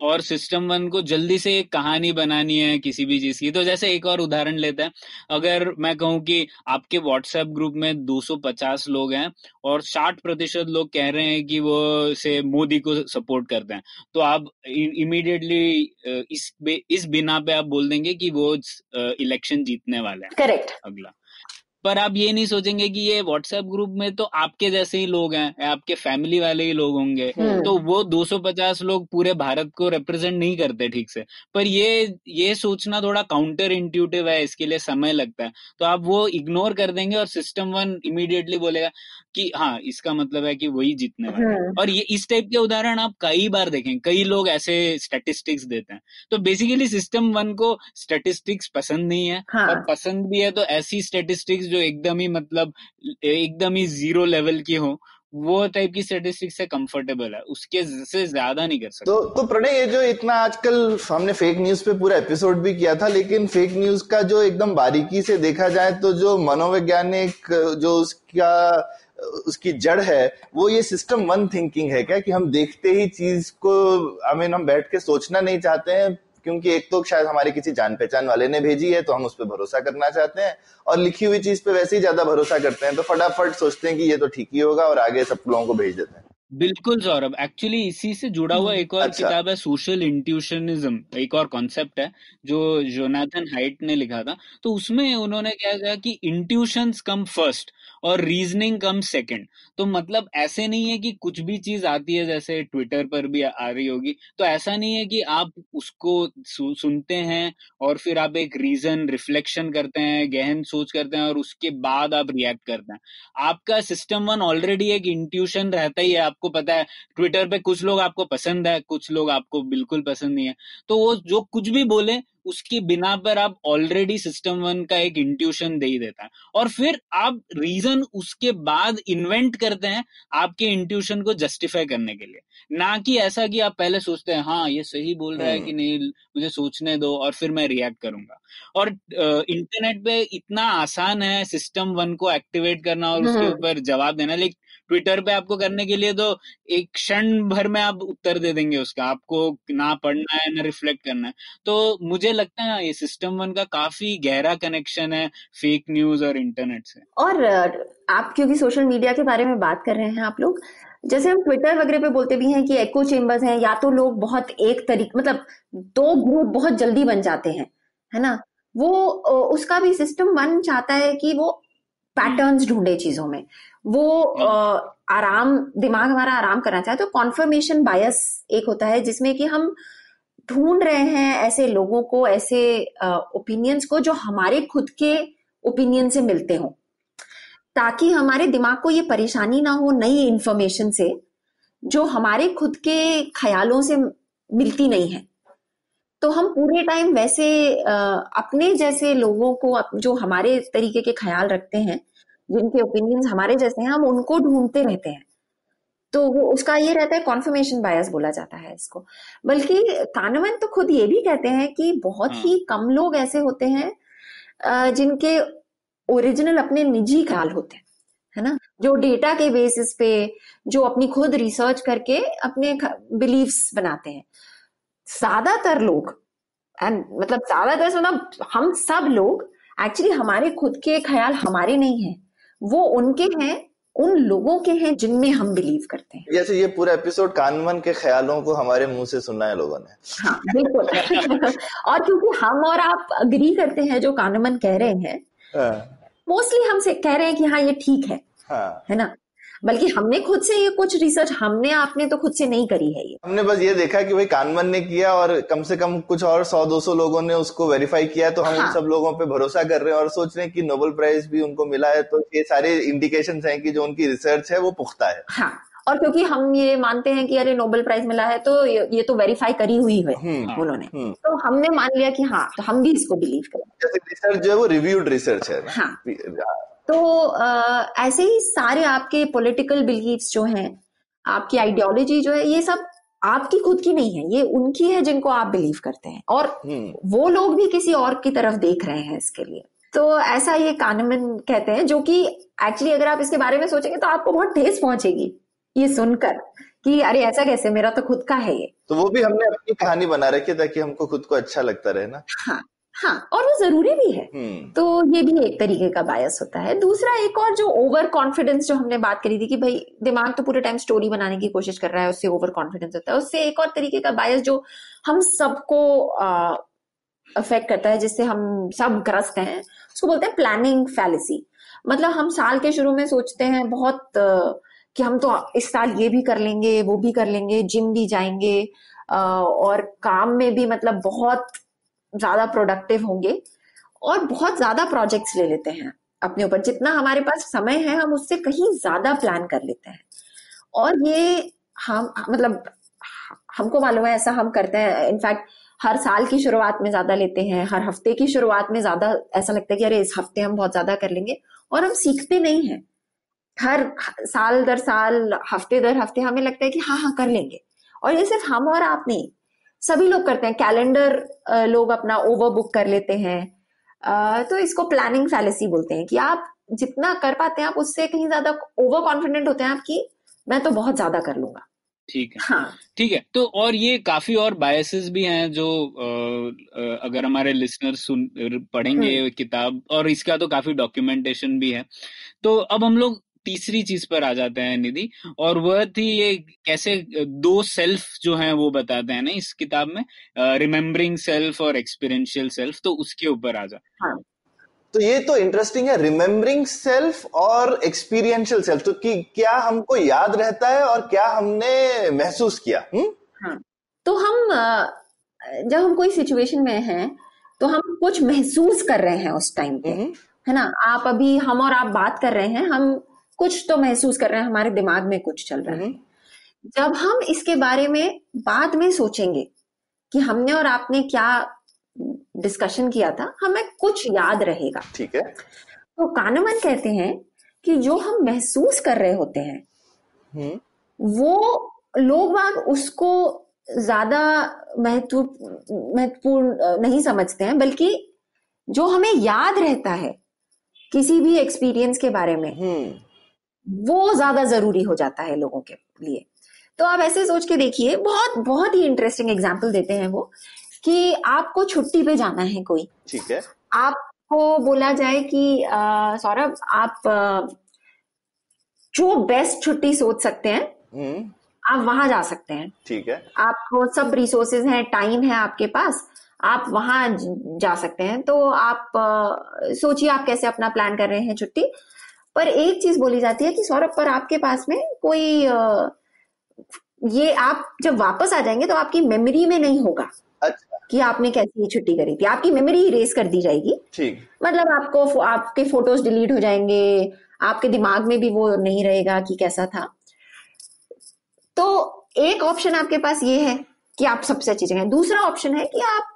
और सिस्टम वन को जल्दी से एक कहानी बनानी है किसी भी चीज़ की। तो जैसे एक और उदाहरण लेते हैं। अगर मैं कहूँ कि आपके व्हाट्सएप ग्रुप में 250 लोग हैं और 60 प्रतिशत लोग कह रहे हैं कि वो से मोदी को सपोर्ट करते हैं तो आप इमीडिएटली इस इस बिना पे आप बोल देंगे कि वो इलेक्शन जीतने वाले हैं। करेक्ट अगला। पर आप ये नहीं सोचेंगे कि ये व्हाट्सएप ग्रुप में तो आपके जैसे ही लोग हैं आपके फैमिली वाले ही लोग होंगे। हम्म। तो वो 250 लोग पूरे भारत को रिप्रेजेंट नहीं करते ठीक से। पर ये ये सोचना थोड़ा काउंटर इंट्यूटिव है इसके लिए समय लगता है। तो आप वो इग्नोर कर देंगे और सिस्टम वन इमीडिएटली बोलेगा कि हाँ इसका मतलब है कि वही जीतने वाले। हम्म। और ये इस टाइप के उदाहरण आप कई बार देखें कई लोग ऐसे स्टेटिस्टिक्स देते हैं। तो बेसिकली सिस्टम वन को स्टेटिस्टिक्स पसंद नहीं है हाँ। और पसंद भी है तो ऐसी स्टेटिस्टिक्स जो एकदम ही मतलब एकदम ही ज़ीरो लेवल की हो वो टाइप की स्टेटिस्टिक्स से कंफर्टेबल है। उसके से ज़्यादा नहीं कर सकते। तो तो प्रणय ये जो इतना आजकल हमने फेक न्यूज़ पे पूरा एपिसोड भी किया था लेकिन फेक न्यूज़ का जो एकदम बारीकी से देखा जाए तो जो मनोवैज्ञानिक जो उसका उसकी जड़ है वो ये सिस्टम वन थिंकिंग है क्या? कि हम देखते ही चीज़ को आई मीन हम बैठ के सोचना नहीं चाहते हैं क्योंकि एक तो शायद हमारे किसी जान पहचान वाले ने भेजी है तो हम उस पर भरोसा करना चाहते हैं। और लिखी हुई चीज़ पे वैसे ही ज़्यादा भरोसा करते हैं तो फटाफट सोचते हैं कि ये तो ठीक ही होगा और आगे सब लोगों को भेज देते हैं। बिल्कुल सौरभ। एक्चुअली इसी से जुड़ा हुआ एक और अच्छा। किताब है सोशल इंट्यूशनिज्म एक और कॉन्सेप्ट है जो जोनाथन हाइट ने लिखा था। तो उसमें उन्होंने क्या कहा कि इंट्यूशंस कम फ़र्स्ट और रीजनिंग कम सेकंड तो मतलब ऐसे नहीं है कि कुछ भी चीज़ आती है जैसे ट्विटर पर भी आ रही होगी तो ऐसा नहीं है कि आप उसको सु, सुनते हैं और फिर आप एक रीजन रिफ्लेक्शन करते हैं गहन सोच करते हैं और उसके बाद आप रिएक्ट करते हैं। आपका सिस्टम वन ऑलरेडी एक इंट्यूशन रहता ही है आपको पता है ट्विटर पे कुछ लोग आपको पसंद है कुछ लोग आपको बिल्कुल पसंद नहीं है। तो वो जो कुछ भी बोले उसकी बिना पर आप ऑलरेडी सिस्टम वन का एक इंट्यूशन दे ही देता है। और फिर आप रीजन उसके बाद इन्वेंट करते हैं आपके इंट्यूशन को जस्टिफाई करने के लिए। ना कि ऐसा कि आप पहले सोचते हैं हाँ ये सही बोल रहा है कि नहीं मुझे सोचने दो और फिर मैं रिएक्ट करूँगा। और इंटरनेट पे इतना आसान है सिस्टम वन को एक्टिवेट करना और उसके हम्म। ऊपर जवाब देना। लेकिन ट्विटर पे आपको करने के लिए तो एक क्षण भर में आप उत्तर दे देंगे उसका। आपको ना पढ़ना है, ना रिफ्लेक्ट करना है। तो मुझे लगता है ये सिस्टम वन का काफ़ी गहरा कनेक्शन है फेक न्यूज़ और इंटरनेट से। और आप क्योंकि सोशल मीडिया के बारे में बात कर रहे हैं आप लोग, जैसे हम ट्विटर वगैरह पे बोलते भी हैं कि एको चेम्बर्स हैं, या तो लोग बहुत एक तरीके मतलब दो ग्रुप बहुत जल्दी बन जाते हैं, है ना? वो उसका भी सिस्टम वन चाहता है कि वो पैटर्न्स ढूंढे चीज़ों में। वो अ, आराम दिमाग हमारा आराम करना चाहे तो कॉन्फर्मेशन बायस एक होता है जिसमें कि हम ढूंढ रहे हैं ऐसे लोगों को ऐसे ओपिनियंस को जो हमारे खुद के ओपिनियन से मिलते हों। ताकि हमारे दिमाग को ये परेशानी ना हो नई इंफॉर्मेशन से जो हमारे खुद के ख्यालों से मिलती नहीं है। तो हम पूरे टाइम वैसे अपने जैसे लोगों को जो हमारे तरीके के ख्याल रखते हैं जिनके ओपिनियंस हमारे जैसे हैं हम उनको ढूंढते रहते हैं। तो वो उसका ये रहता है कॉन्फर्मेशन बायस बोला जाता है इसको। बल्कि कानवन तो खुद ये भी कहते हैं कि बहुत ही। कम लोग ऐसे होते हैं जिनके ओरिजिनल अपने निजी ख्याल होते हैं है ना? जो डेटा के बेसिस पे जो अपनी खुद रिसर्च करके अपने बिलीव्स बनाते हैं। ज़्यादातर लोग एंड मतलब ज़्यादातर से मतलब हम सब लोग एक्चुअली हमारे खुद के ख्याल हमारे नहीं है। वो उनके हैं उन लोगों के हैं जिनमें हम बिलीव करते हैं। जैसे ये पूरा एपिसोड कानवन के ख्यालों को हमारे मुँह से सुनना है लोगों ने। हाँ बिल्कुल। [LAUGHS] और क्योंकि हम और आप अग्री करते हैं जो कानमन कह रहे हैं हाँ, मोस्टली हमसे कह रहे हैं कि हाँ ये ठीक है। हाँ। है ना? बल्कि हमने खुद से ये कुछ रिसर्च हमने आपने तो खुद से नहीं करी है ये हमने बस ये देखा कि भाई कानमन ने किया और कम से कम कुछ और सौ दो सौ लोगों ने उसको वेरीफाई किया तो हम उन हाँ। सब लोगों पे भरोसा कर रहे हैं और सोच रहे हैं कि नोबेल प्राइज भी उनको मिला है तो ये सारे इंडिकेशन है कि जो उनकी रिसर्च है वो पुख्ता है हाँ और क्योंकि हम ये मानते हैं कि अरे नोबेल प्राइज मिला है तो ये, तो वेरीफाई करी हुई है हम्म, उन्होंने हम्म। तो हमने मान लिया कि हाँ तो हम भी इसको बिलीव करें रिसर्च जो है वो रिव्यूड रिसर्च है हाँ। तो अ, ऐसे ही सारे आपके पॉलिटिकल बिलीव्स जो हैं आपकी आइडियोलॉजी जो है ये सब आपकी खुद की नहीं है ये उनकी है जिनको आप बिलीव करते हैं। और हम्म। वो लोग भी किसी और की तरफ़ देख रहे हैं इसके लिए। तो ऐसा ये कानमन कहते हैं जो कि एक्चुअली अगर आप इसके बारे में सोचेंगे तो आपको बहुत ठेस पहुंचेगी ये सुनकर कि अरे ऐसा कैसे मेरा तो खुद का है ये। तो वो भी हमने अपनी कहानी बना रखी है ताकि हमको खुद को अच्छा लगता रहे ना। हाँ। हाँ और वो ज़रूरी भी है। हम्म। तो ये भी एक तरीके का बायस होता है। दूसरा एक और जो ओवर कॉन्फिडेंस जो हमने बात करी थी कि भाई दिमाग तो पूरे टाइम स्टोरी बनाने की कोशिश कर रहा है उससे ओवर कॉन्फिडेंस होता है। उससे एक और तरीके का बायस जो हम सबको अफेक्ट करता है जिससे हम सब ग्रस्त हैं उसको बोलते हैं प्लानिंग फैलिसी मतलब हम साल के शुरू में सोचते हैं बहुत कि हम तो इस साल ये भी कर लेंगे वो भी कर लेंगे जिम भी जाएँगे और काम में भी मतलब बहुत ज़्यादा प्रोडक्टिव होंगे और बहुत ज़्यादा प्रोजेक्ट्स ले लेते हैं अपने ऊपर। जितना हमारे पास समय है, हम उससे कहीं ज़्यादा प्लान कर लेते हैं। और ये हम मतलब हमको मालूम है ऐसा हम करते हैं। इनफैक्ट हर साल की शुरुआत में ज़्यादा लेते हैं, हर हफ़्ते की शुरुआत में ज़्यादा ऐसा लगता है कि अरे, इस हफ़्ते हम बहुत ज़्यादा कर लेंगे। और हम सीखते नहीं हैं। हर साल दर साल, हफ़्ते दर हफ़्ते हमें लगता है कि हाँ हाँ कर लेंगे। और ये सिर्फ़ हम और आप नहीं सभी लोग करते हैं। कैलेंडर लोग अपना ओवर बुक कर लेते हैं। तो इसको प्लानिंग फैलेसी बोलते हैं कि आप जितना कर पाते हैं आप उससे कहीं ज़्यादा ओवर कॉन्फिडेंट होते हैं आपकी मैं तो बहुत ज़्यादा कर लूँगा। ठीक है। हाँ। ठीक है तो और ये काफ़ी और बायसेस भी हैं जो अगर हमारे लिसनर सुन पढ़ेंगे हम्म। किताब और इसका तो काफ़ी डॉक्यूमेंटेशन भी है। तो अब हम लोग तीसरी चीज़ पर आ जाते हैं निधि और वह थी ये कैसे दो सेल्फ जो हैं वो बताते हैं ना इस किताब में रिमेम्बरिंग सेल्फ और एक्सपीरियंशियल सेल्फ तो उसके ऊपर आ जा। हाँ। तो ये तो इंटरेस्टिंग है रिमेम्बरिंग सेल्फ और एक्सपीरियंशियल सेल्फ तो कि क्या हमको याद रहता है और क्या हमने महसूस किया हम्म तो हम जब हम कोई सिचुएशन में हैं तो हम कुछ महसूस कर रहे हैं उस टाइम पे हम्म, है ना? आप अभी हम और आप बात कर रहे हैं हम कुछ तो महसूस कर रहे हैं हमारे दिमाग में कुछ चल रहा है। हम्म, जब हम इसके बारे में बाद में सोचेंगे कि हमने और आपने क्या डिस्कशन किया था हमें कुछ याद रहेगा। ठीक है। तो कानमन कहते हैं कि जो हम महसूस कर रहे होते हैं हम्म, वो लोग बाग उसको ज़्यादा महत्व महत्वपूर्ण नहीं समझते हैं बल्कि जो हमें याद रहता है किसी भी एक्सपीरियंस के बारे में हम्म। वो ज़्यादा ज़रूरी हो जाता है लोगों के लिए। तो आप ऐसे सोच के देखिए बहुत बहुत ही इंटरेस्टिंग एग्ज़ाम्पल देते हैं वो कि आपको छुट्टी पे जाना है कोई। ठीक है। आपको बोला जाए कि सौरभ आप अ, जो बेस्ट छुट्टी सोच सकते हैं हम्म। आप वहाँ जा सकते हैं। ठीक है। आपको सब रिसोर्सेज हैं टाइम है आपके पास आप वहाँ जा सकते हैं। तो आप सोचिए आप कैसे अपना प्लान कर रहे हैं छुट्टी। पर एक चीज़ बोली जाती है कि सौरभ पर आपके पास में कोई ये आप जब वापस आ जाएँगे तो आपकी मेमोरी में नहीं होगा अच्छा। कि आपने कैसी छुट्टी करी थी। आपकी मेमोरी इरेज कर दी जाएगी। ठीक। मतलब आपको आपके फ़ोटोज़ डिलीट हो जाएँगे आपके दिमाग में भी वो नहीं रहेगा कि कैसा था। तो एक ऑप्शन आपके पास ये है कि आप सबसे अच्छी जगह दूसरा ऑप्शन है कि आप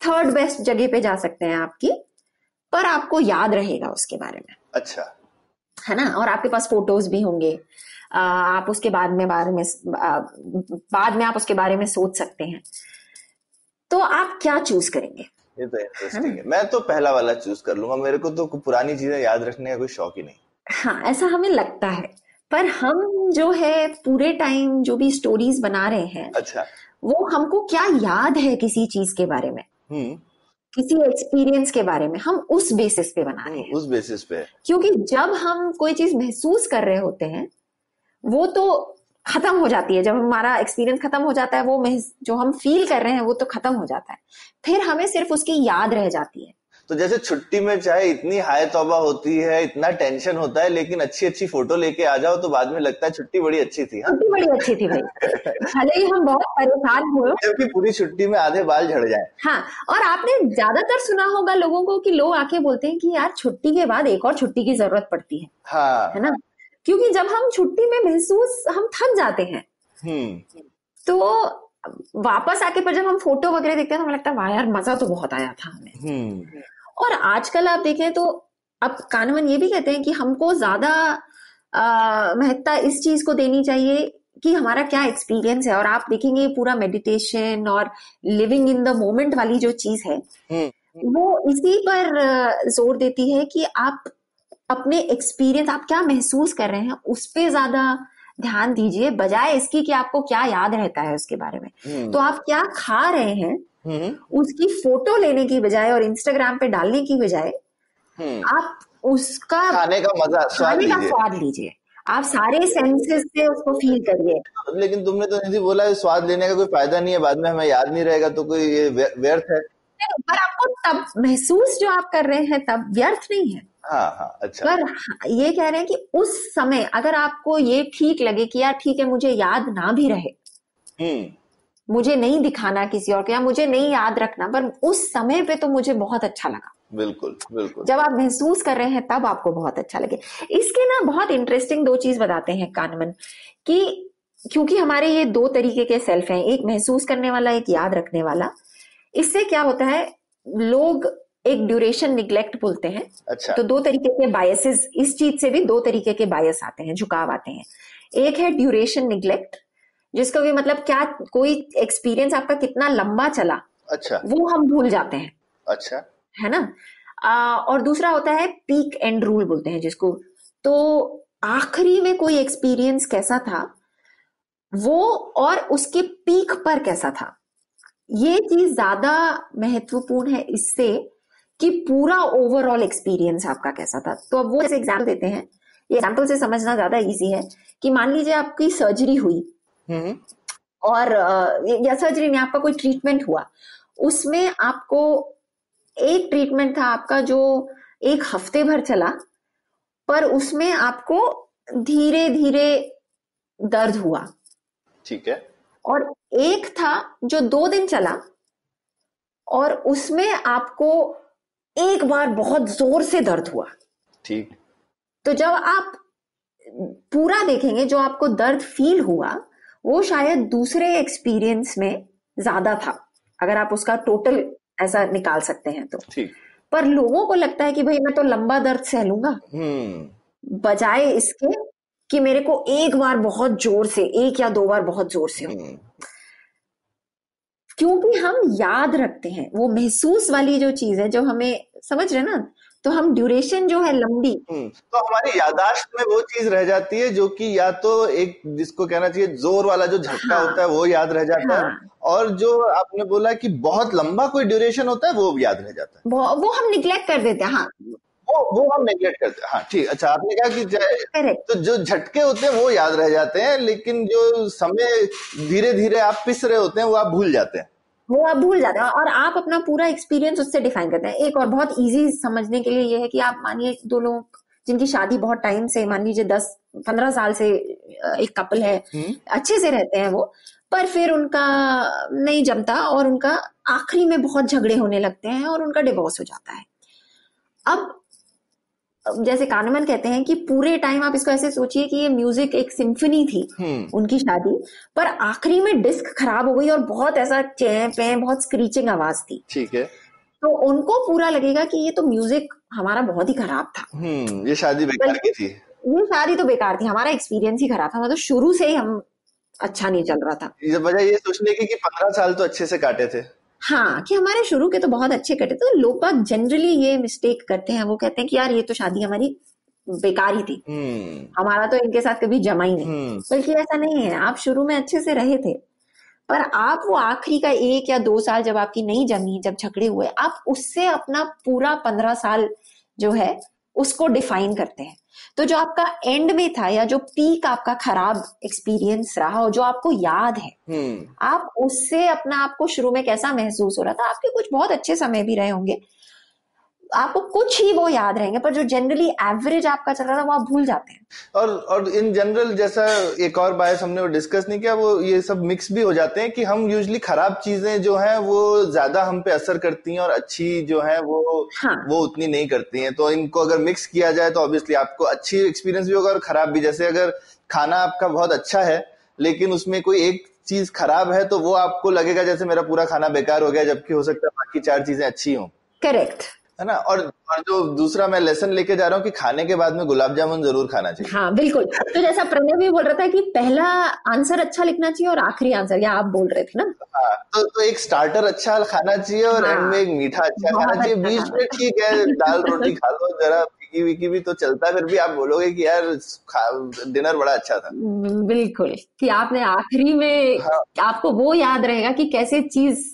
थर्ड बेस्ट जगह पे जा सकते हैं आपकी पर आपको याद रहेगा उसके बारे में। अच्छा। है ना? और आपके पास फ़ोटोज़ भी होंगे। आप उसके बाद में बारे में बाद में आप उसके बारे में सोच सकते हैं। तो आप क्या चूज़ करेंगे? ये तो इंटरेस्टिंग है मैं तो पहला वाला चूज़ कर लूँगा। मेरे को तो पुरानी चीज़ें याद रखने का कोई शौक ही नहीं। हाँ ऐसा हमें लगता है। पर हम जो है पूरे टाइम जो भी स्टोरीज बना रहे हैं अच्छा। वो हमको क्या याद है किसी चीज़ के बारे में? हम्म। किसी एक्सपीरियंस के बारे में हम उस बेसिस पे बना रहे हैं। हम्म, उस बेसिस पे। क्योंकि जब हम कोई चीज़ महसूस कर रहे होते हैं वो तो खत्म हो जाती है। जब हमारा एक्सपीरियंस खत्म हो जाता है वो जो हम फील कर रहे हैं वो तो खत्म हो जाता है। फिर हमें सिर्फ़ उसकी याद रह जाती है। तो जैसे छुट्टी में चाहे इतनी हाय तौबा होती है इतना टेंशन होता है लेकिन अच्छी अच्छी फ़ोटो लेके आ जाओ तो बाद में लगता है छुट्टी बड़ी अच्छी थी हाँ। छुट्टी बड़ी अच्छी थी भाई। भले ही हम बहुत परेशान हुए जबकि पूरी छुट्टी में आधे बाल झड़ जाए। हाँ और आपने ज़्यादातर सुना होगा लोगों को कि लोग आके बोलते हैं कि यार छुट्टी के बाद एक और छुट्टी की ज़रूरत पड़ती है। हाँ। है ना? क्योंकि जब हम छुट्टी में महसूस हम थक जाते हैं। हम्म। तो वापस आके पर जब हम फ़ोटो वगैरह देखते हैं तो हमें लगता है वाह यार मज़ा तो बहुत आया था हमें। हम्म। और आजकल आप देखें तो अब कानवन ये भी कहते हैं कि हमको ज़्यादा महत्ता इस चीज़ को देनी चाहिए कि हमारा क्या एक्सपीरियंस है। और आप देखेंगे पूरा मेडिटेशन और लिविंग इन द मोमेंट वाली जो चीज़ है हम्म। वो इसी पर ज़ोर देती है कि आप अपने एक्सपीरियंस आप क्या महसूस कर रहे हैं उस पर ज़्यादा ध्यान दीजिए बजाय इसकी कि आपको क्या याद रहता है उसके बारे में। हम्म। तो आप क्या खा रहे हैं उसकी फ़ोटो लेने की बजाय और इंस्टाग्राम पे डालने की बजाय हम्म। आप उसका खाने का मज़ा स्वाद खाने का लीजिए। स्वाद लीजिए। आप सारे सेंसेस से उसको फील करिए। लेकिन तुमने तो निधि बोला स्वाद लेने का कोई फ़ायदा नहीं है बाद में हमें याद नहीं रहेगा तो कोई ये व्यर्थ है। पर आपको तब महसूस जो आप कर रहे हैं तब व्यर्थ नहीं है। हाँ हाँ अच्छा। पर ये कह रहे हैं कि उस समय अगर आपको ये ठीक लगे कि यार ठीक है मुझे याद ना भी रहे हम्म। मुझे नहीं दिखाना किसी और को या मुझे नहीं याद रखना पर उस समय पे तो मुझे बहुत अच्छा लगा। बिल्कुल बिल्कुल। जब आप महसूस कर रहे हैं तब आपको बहुत अच्छा लगे। इसके ना बहुत इंटरेस्टिंग दो चीज़ बताते हैं कानमन कि क्योंकि हमारे ये दो तरीके के सेल्फ हैं एक महसूस करने वाला एक याद रखने वाला। इससे क्या होता है लोग एक ड्यूरेशन निग्लेक्ट बोलते हैं। अच्छा। तो दो तरीके के बायसेस इस चीज़ से भी दो तरीके के बायस आते हैं झुकाव आते हैं। एक है ड्यूरेशन निग्लेक्ट जिसका भी मतलब क्या कोई एक्सपीरियंस आपका कितना लंबा चला अच्छा। वो हम भूल जाते हैं। अच्छा। है ना? आ, और दूसरा होता है पीक एंड रूल बोलते हैं जिसको। तो आखिरी में कोई एक्सपीरियंस कैसा था वो और उसके पीक पर कैसा था? ये चीज़ ज़्यादा महत्वपूर्ण है इससे कि पूरा ओवरऑल एक्सपीरियंस आपका कैसा था। तो अब वो एग्ज़ाम्पल देते हैं। ये एग्ज़ाम्पल से समझना ज़्यादा इजी है कि मान लीजिए आपकी सर्जरी हुई। हम्म। और या सर्जरी में आपका कोई ट्रीटमेंट हुआ उसमें आपको एक ट्रीटमेंट था आपका जो एक हफ़्ते भर चला पर उसमें आपको धीरे धीरे दर्द हुआ। ठीक है। और एक था जो दो दिन चला और उसमें आपको एक बार बहुत ज़ोर से दर्द हुआ। ठीक। तो जब आप पूरा देखेंगे जो आपको दर्द फील हुआ वो शायद दूसरे एक्सपीरियंस में ज़्यादा था। अगर आप उसका टोटल ऐसा निकाल सकते हैं तो। पर लोगों को लगता है कि भाई मैं तो लंबा दर्द सह लूँगा हम्म। बजाय इसके कि मेरे को एक बार बहुत ज़ोर से एक या दो बार बहुत ज़ोर से हो। हम्म। क्योंकि हम याद रखते हैं वो महसूस वाली जो चीज़ है जो हमें समझ रहे ना? तो हम ड्यूरेशन जो है लंबी। हम्म, तो हमारी यादाश्त में वो चीज़ रह जाती है जो कि या तो एक जिसको कहना चाहिए ज़ोर वाला जो झटका हाँ। होता है वो याद रह जाता हाँ, है। हाँ। और जो आपने बोला कि बहुत लंबा कोई ड्यूरेशन होता है वो याद रह जाता है। वो, वो हम निग्लेक्ट कर देते हैं हाँ। वो वो हम नेग्लेक्ट करते हैं हाँ ठीक। अच्छा आपने कहा कि तो जो झटके होते हैं वो याद रह जाते हैं लेकिन जो समय धीरे धीरे आप पिस रहे होते हैं वो आप भूल जाते हैं। वो आप भूल जाते हैं। और आप अपना पूरा एक्सपीरियंस उससे डिफाइन करते हैं। एक और बहुत इजी समझने के लिए ये है कि आप मानिए दो लोग जिनकी शादी बहुत टाइम से मान लीजिए दस पंद्रह साल से एक कपल है अच्छे से रहते हैं वो पर फिर उनका नहीं जमता और उनका आखिरी में बहुत झगड़े होने लगते हैं और उनका डिवोर्स हो जाता है। अब अब जैसे कानमन कहते हैं कि पूरे टाइम आप इसको ऐसे सोचिए कि ये म्यूज़िक एक सिम्फनी थी हम्म। उनकी शादी पर आखिरी में डिस्क खराब हो गई और बहुत ऐसा चैं पे बहुत स्क्रीचिंग आवाज़ थी। ठीक है। तो उनको पूरा लगेगा कि ये तो म्यूज़िक हमारा बहुत ही खराब था। हम्म ये शादी बेकार की थी। ये शादी तो बेकार थी हमारा एक्सपीरियंस ही खराब था मतलब शुरू से ही हम अच्छा नहीं चल रहा था। वजह ये सोचने की कि पंद्रह साल तो अच्छे से काटे थे। हाँ कि हमारे शुरू के तो बहुत अच्छे कटे तो लोग बाग जनरली ये मिस्टेक करते हैं वो कहते हैं कि यार ये तो शादी हमारी बेकार ही थी। हम्म। हमारा तो इनके साथ कभी जमा ही नहीं। हम्म। बल्कि ऐसा नहीं है आप शुरू में अच्छे से रहे थे पर आप वो आखिरी का एक या दो साल जब आपकी नहीं जमी जब झगड़े हुए आप उससे अपना पूरा पंद्रह साल जो है उसको डिफाइन करते हैं। तो जो आपका एंड में था या जो पीक आपका खराब एक्सपीरियंस रहा हो जो आपको याद है हम्म। आप उससे अपना आपको शुरू में कैसा महसूस हो रहा था? आपके कुछ बहुत अच्छे समय भी रहे होंगे। आपको कुछ ही वो याद रहेंगे पर जो जनरली एवरेज आपका चल रहा था वो आप भूल जाते हैं। और और इन जनरल जैसा एक और बायस हमने वो डिस्कस नहीं किया वो ये सब मिक्स भी हो जाते हैं कि हम यूजली खराब चीज़ें जो हैं वो ज़्यादा हम पे असर करती हैं और अच्छी जो है वो हाँ। वो उतनी नहीं करती हैं। तो इनको अगर मिक्स किया जाए तो ऑब्वियसली आपको अच्छी एक्सपीरियंस भी होगा और खराब भी। जैसे अगर खाना आपका बहुत अच्छा है लेकिन उसमें कोई एक चीज़ खराब है तो वो आपको लगेगा जैसे मेरा पूरा खाना बेकार हो गया जबकि हो सकता है बाकी चार चीज़ें अच्छी हों। करेक्ट है ना? और और जो दूसरा मैं लेसन लेके जा रहा हूँ कि खाने के बाद में गुलाब जामुन ज़रूर खाना चाहिए। हाँ बिल्कुल। तो जैसा प्रणय भी बोल रहा था कि पहला आंसर अच्छा लिखना चाहिए और आखिरी आंसर या आप बोल रहे थे ना? हाँ, तो, तो एक स्टार्टर अच्छा खाना चाहिए और हाँ, एंड में एक मीठा अच्छा खाना चाहिए। अच्छा बीच। में ठीक है दाल रोटी खा लो जरा विकी विकी भी तो चलता है फिर भी आप बोलोगे कि यार डिनर बड़ा अच्छा था। बिल्कुल कि आपने आखिरी में हाँ. आपको वो याद रहेगा कि कैसे चीज़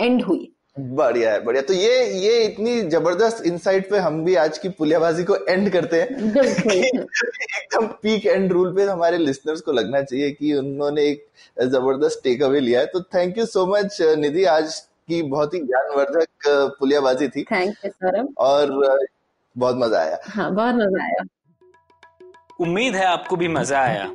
एंड हुई। बढ़िया है बढ़िया। तो ये ये इतनी ज़बरदस्त इंसाइट पे हम भी आज की पुलियाबाजी को एंड करते हैं। [LAUGHS] एकदम पीक एंड रूल पे हमारे लिसनर्स को लगना चाहिए कि उन्होंने एक ज़बरदस्त टेक अवे लिया है। तो thank you so much Nidhi. आज की बहुत ही ज्ञानवर्धक पुलियाबाजी थी। थैंक यू सर और बहुत मज़ा आया। हाँ बहुत मज़ा आया। उम्मीद है आपको भी मज़ा आया।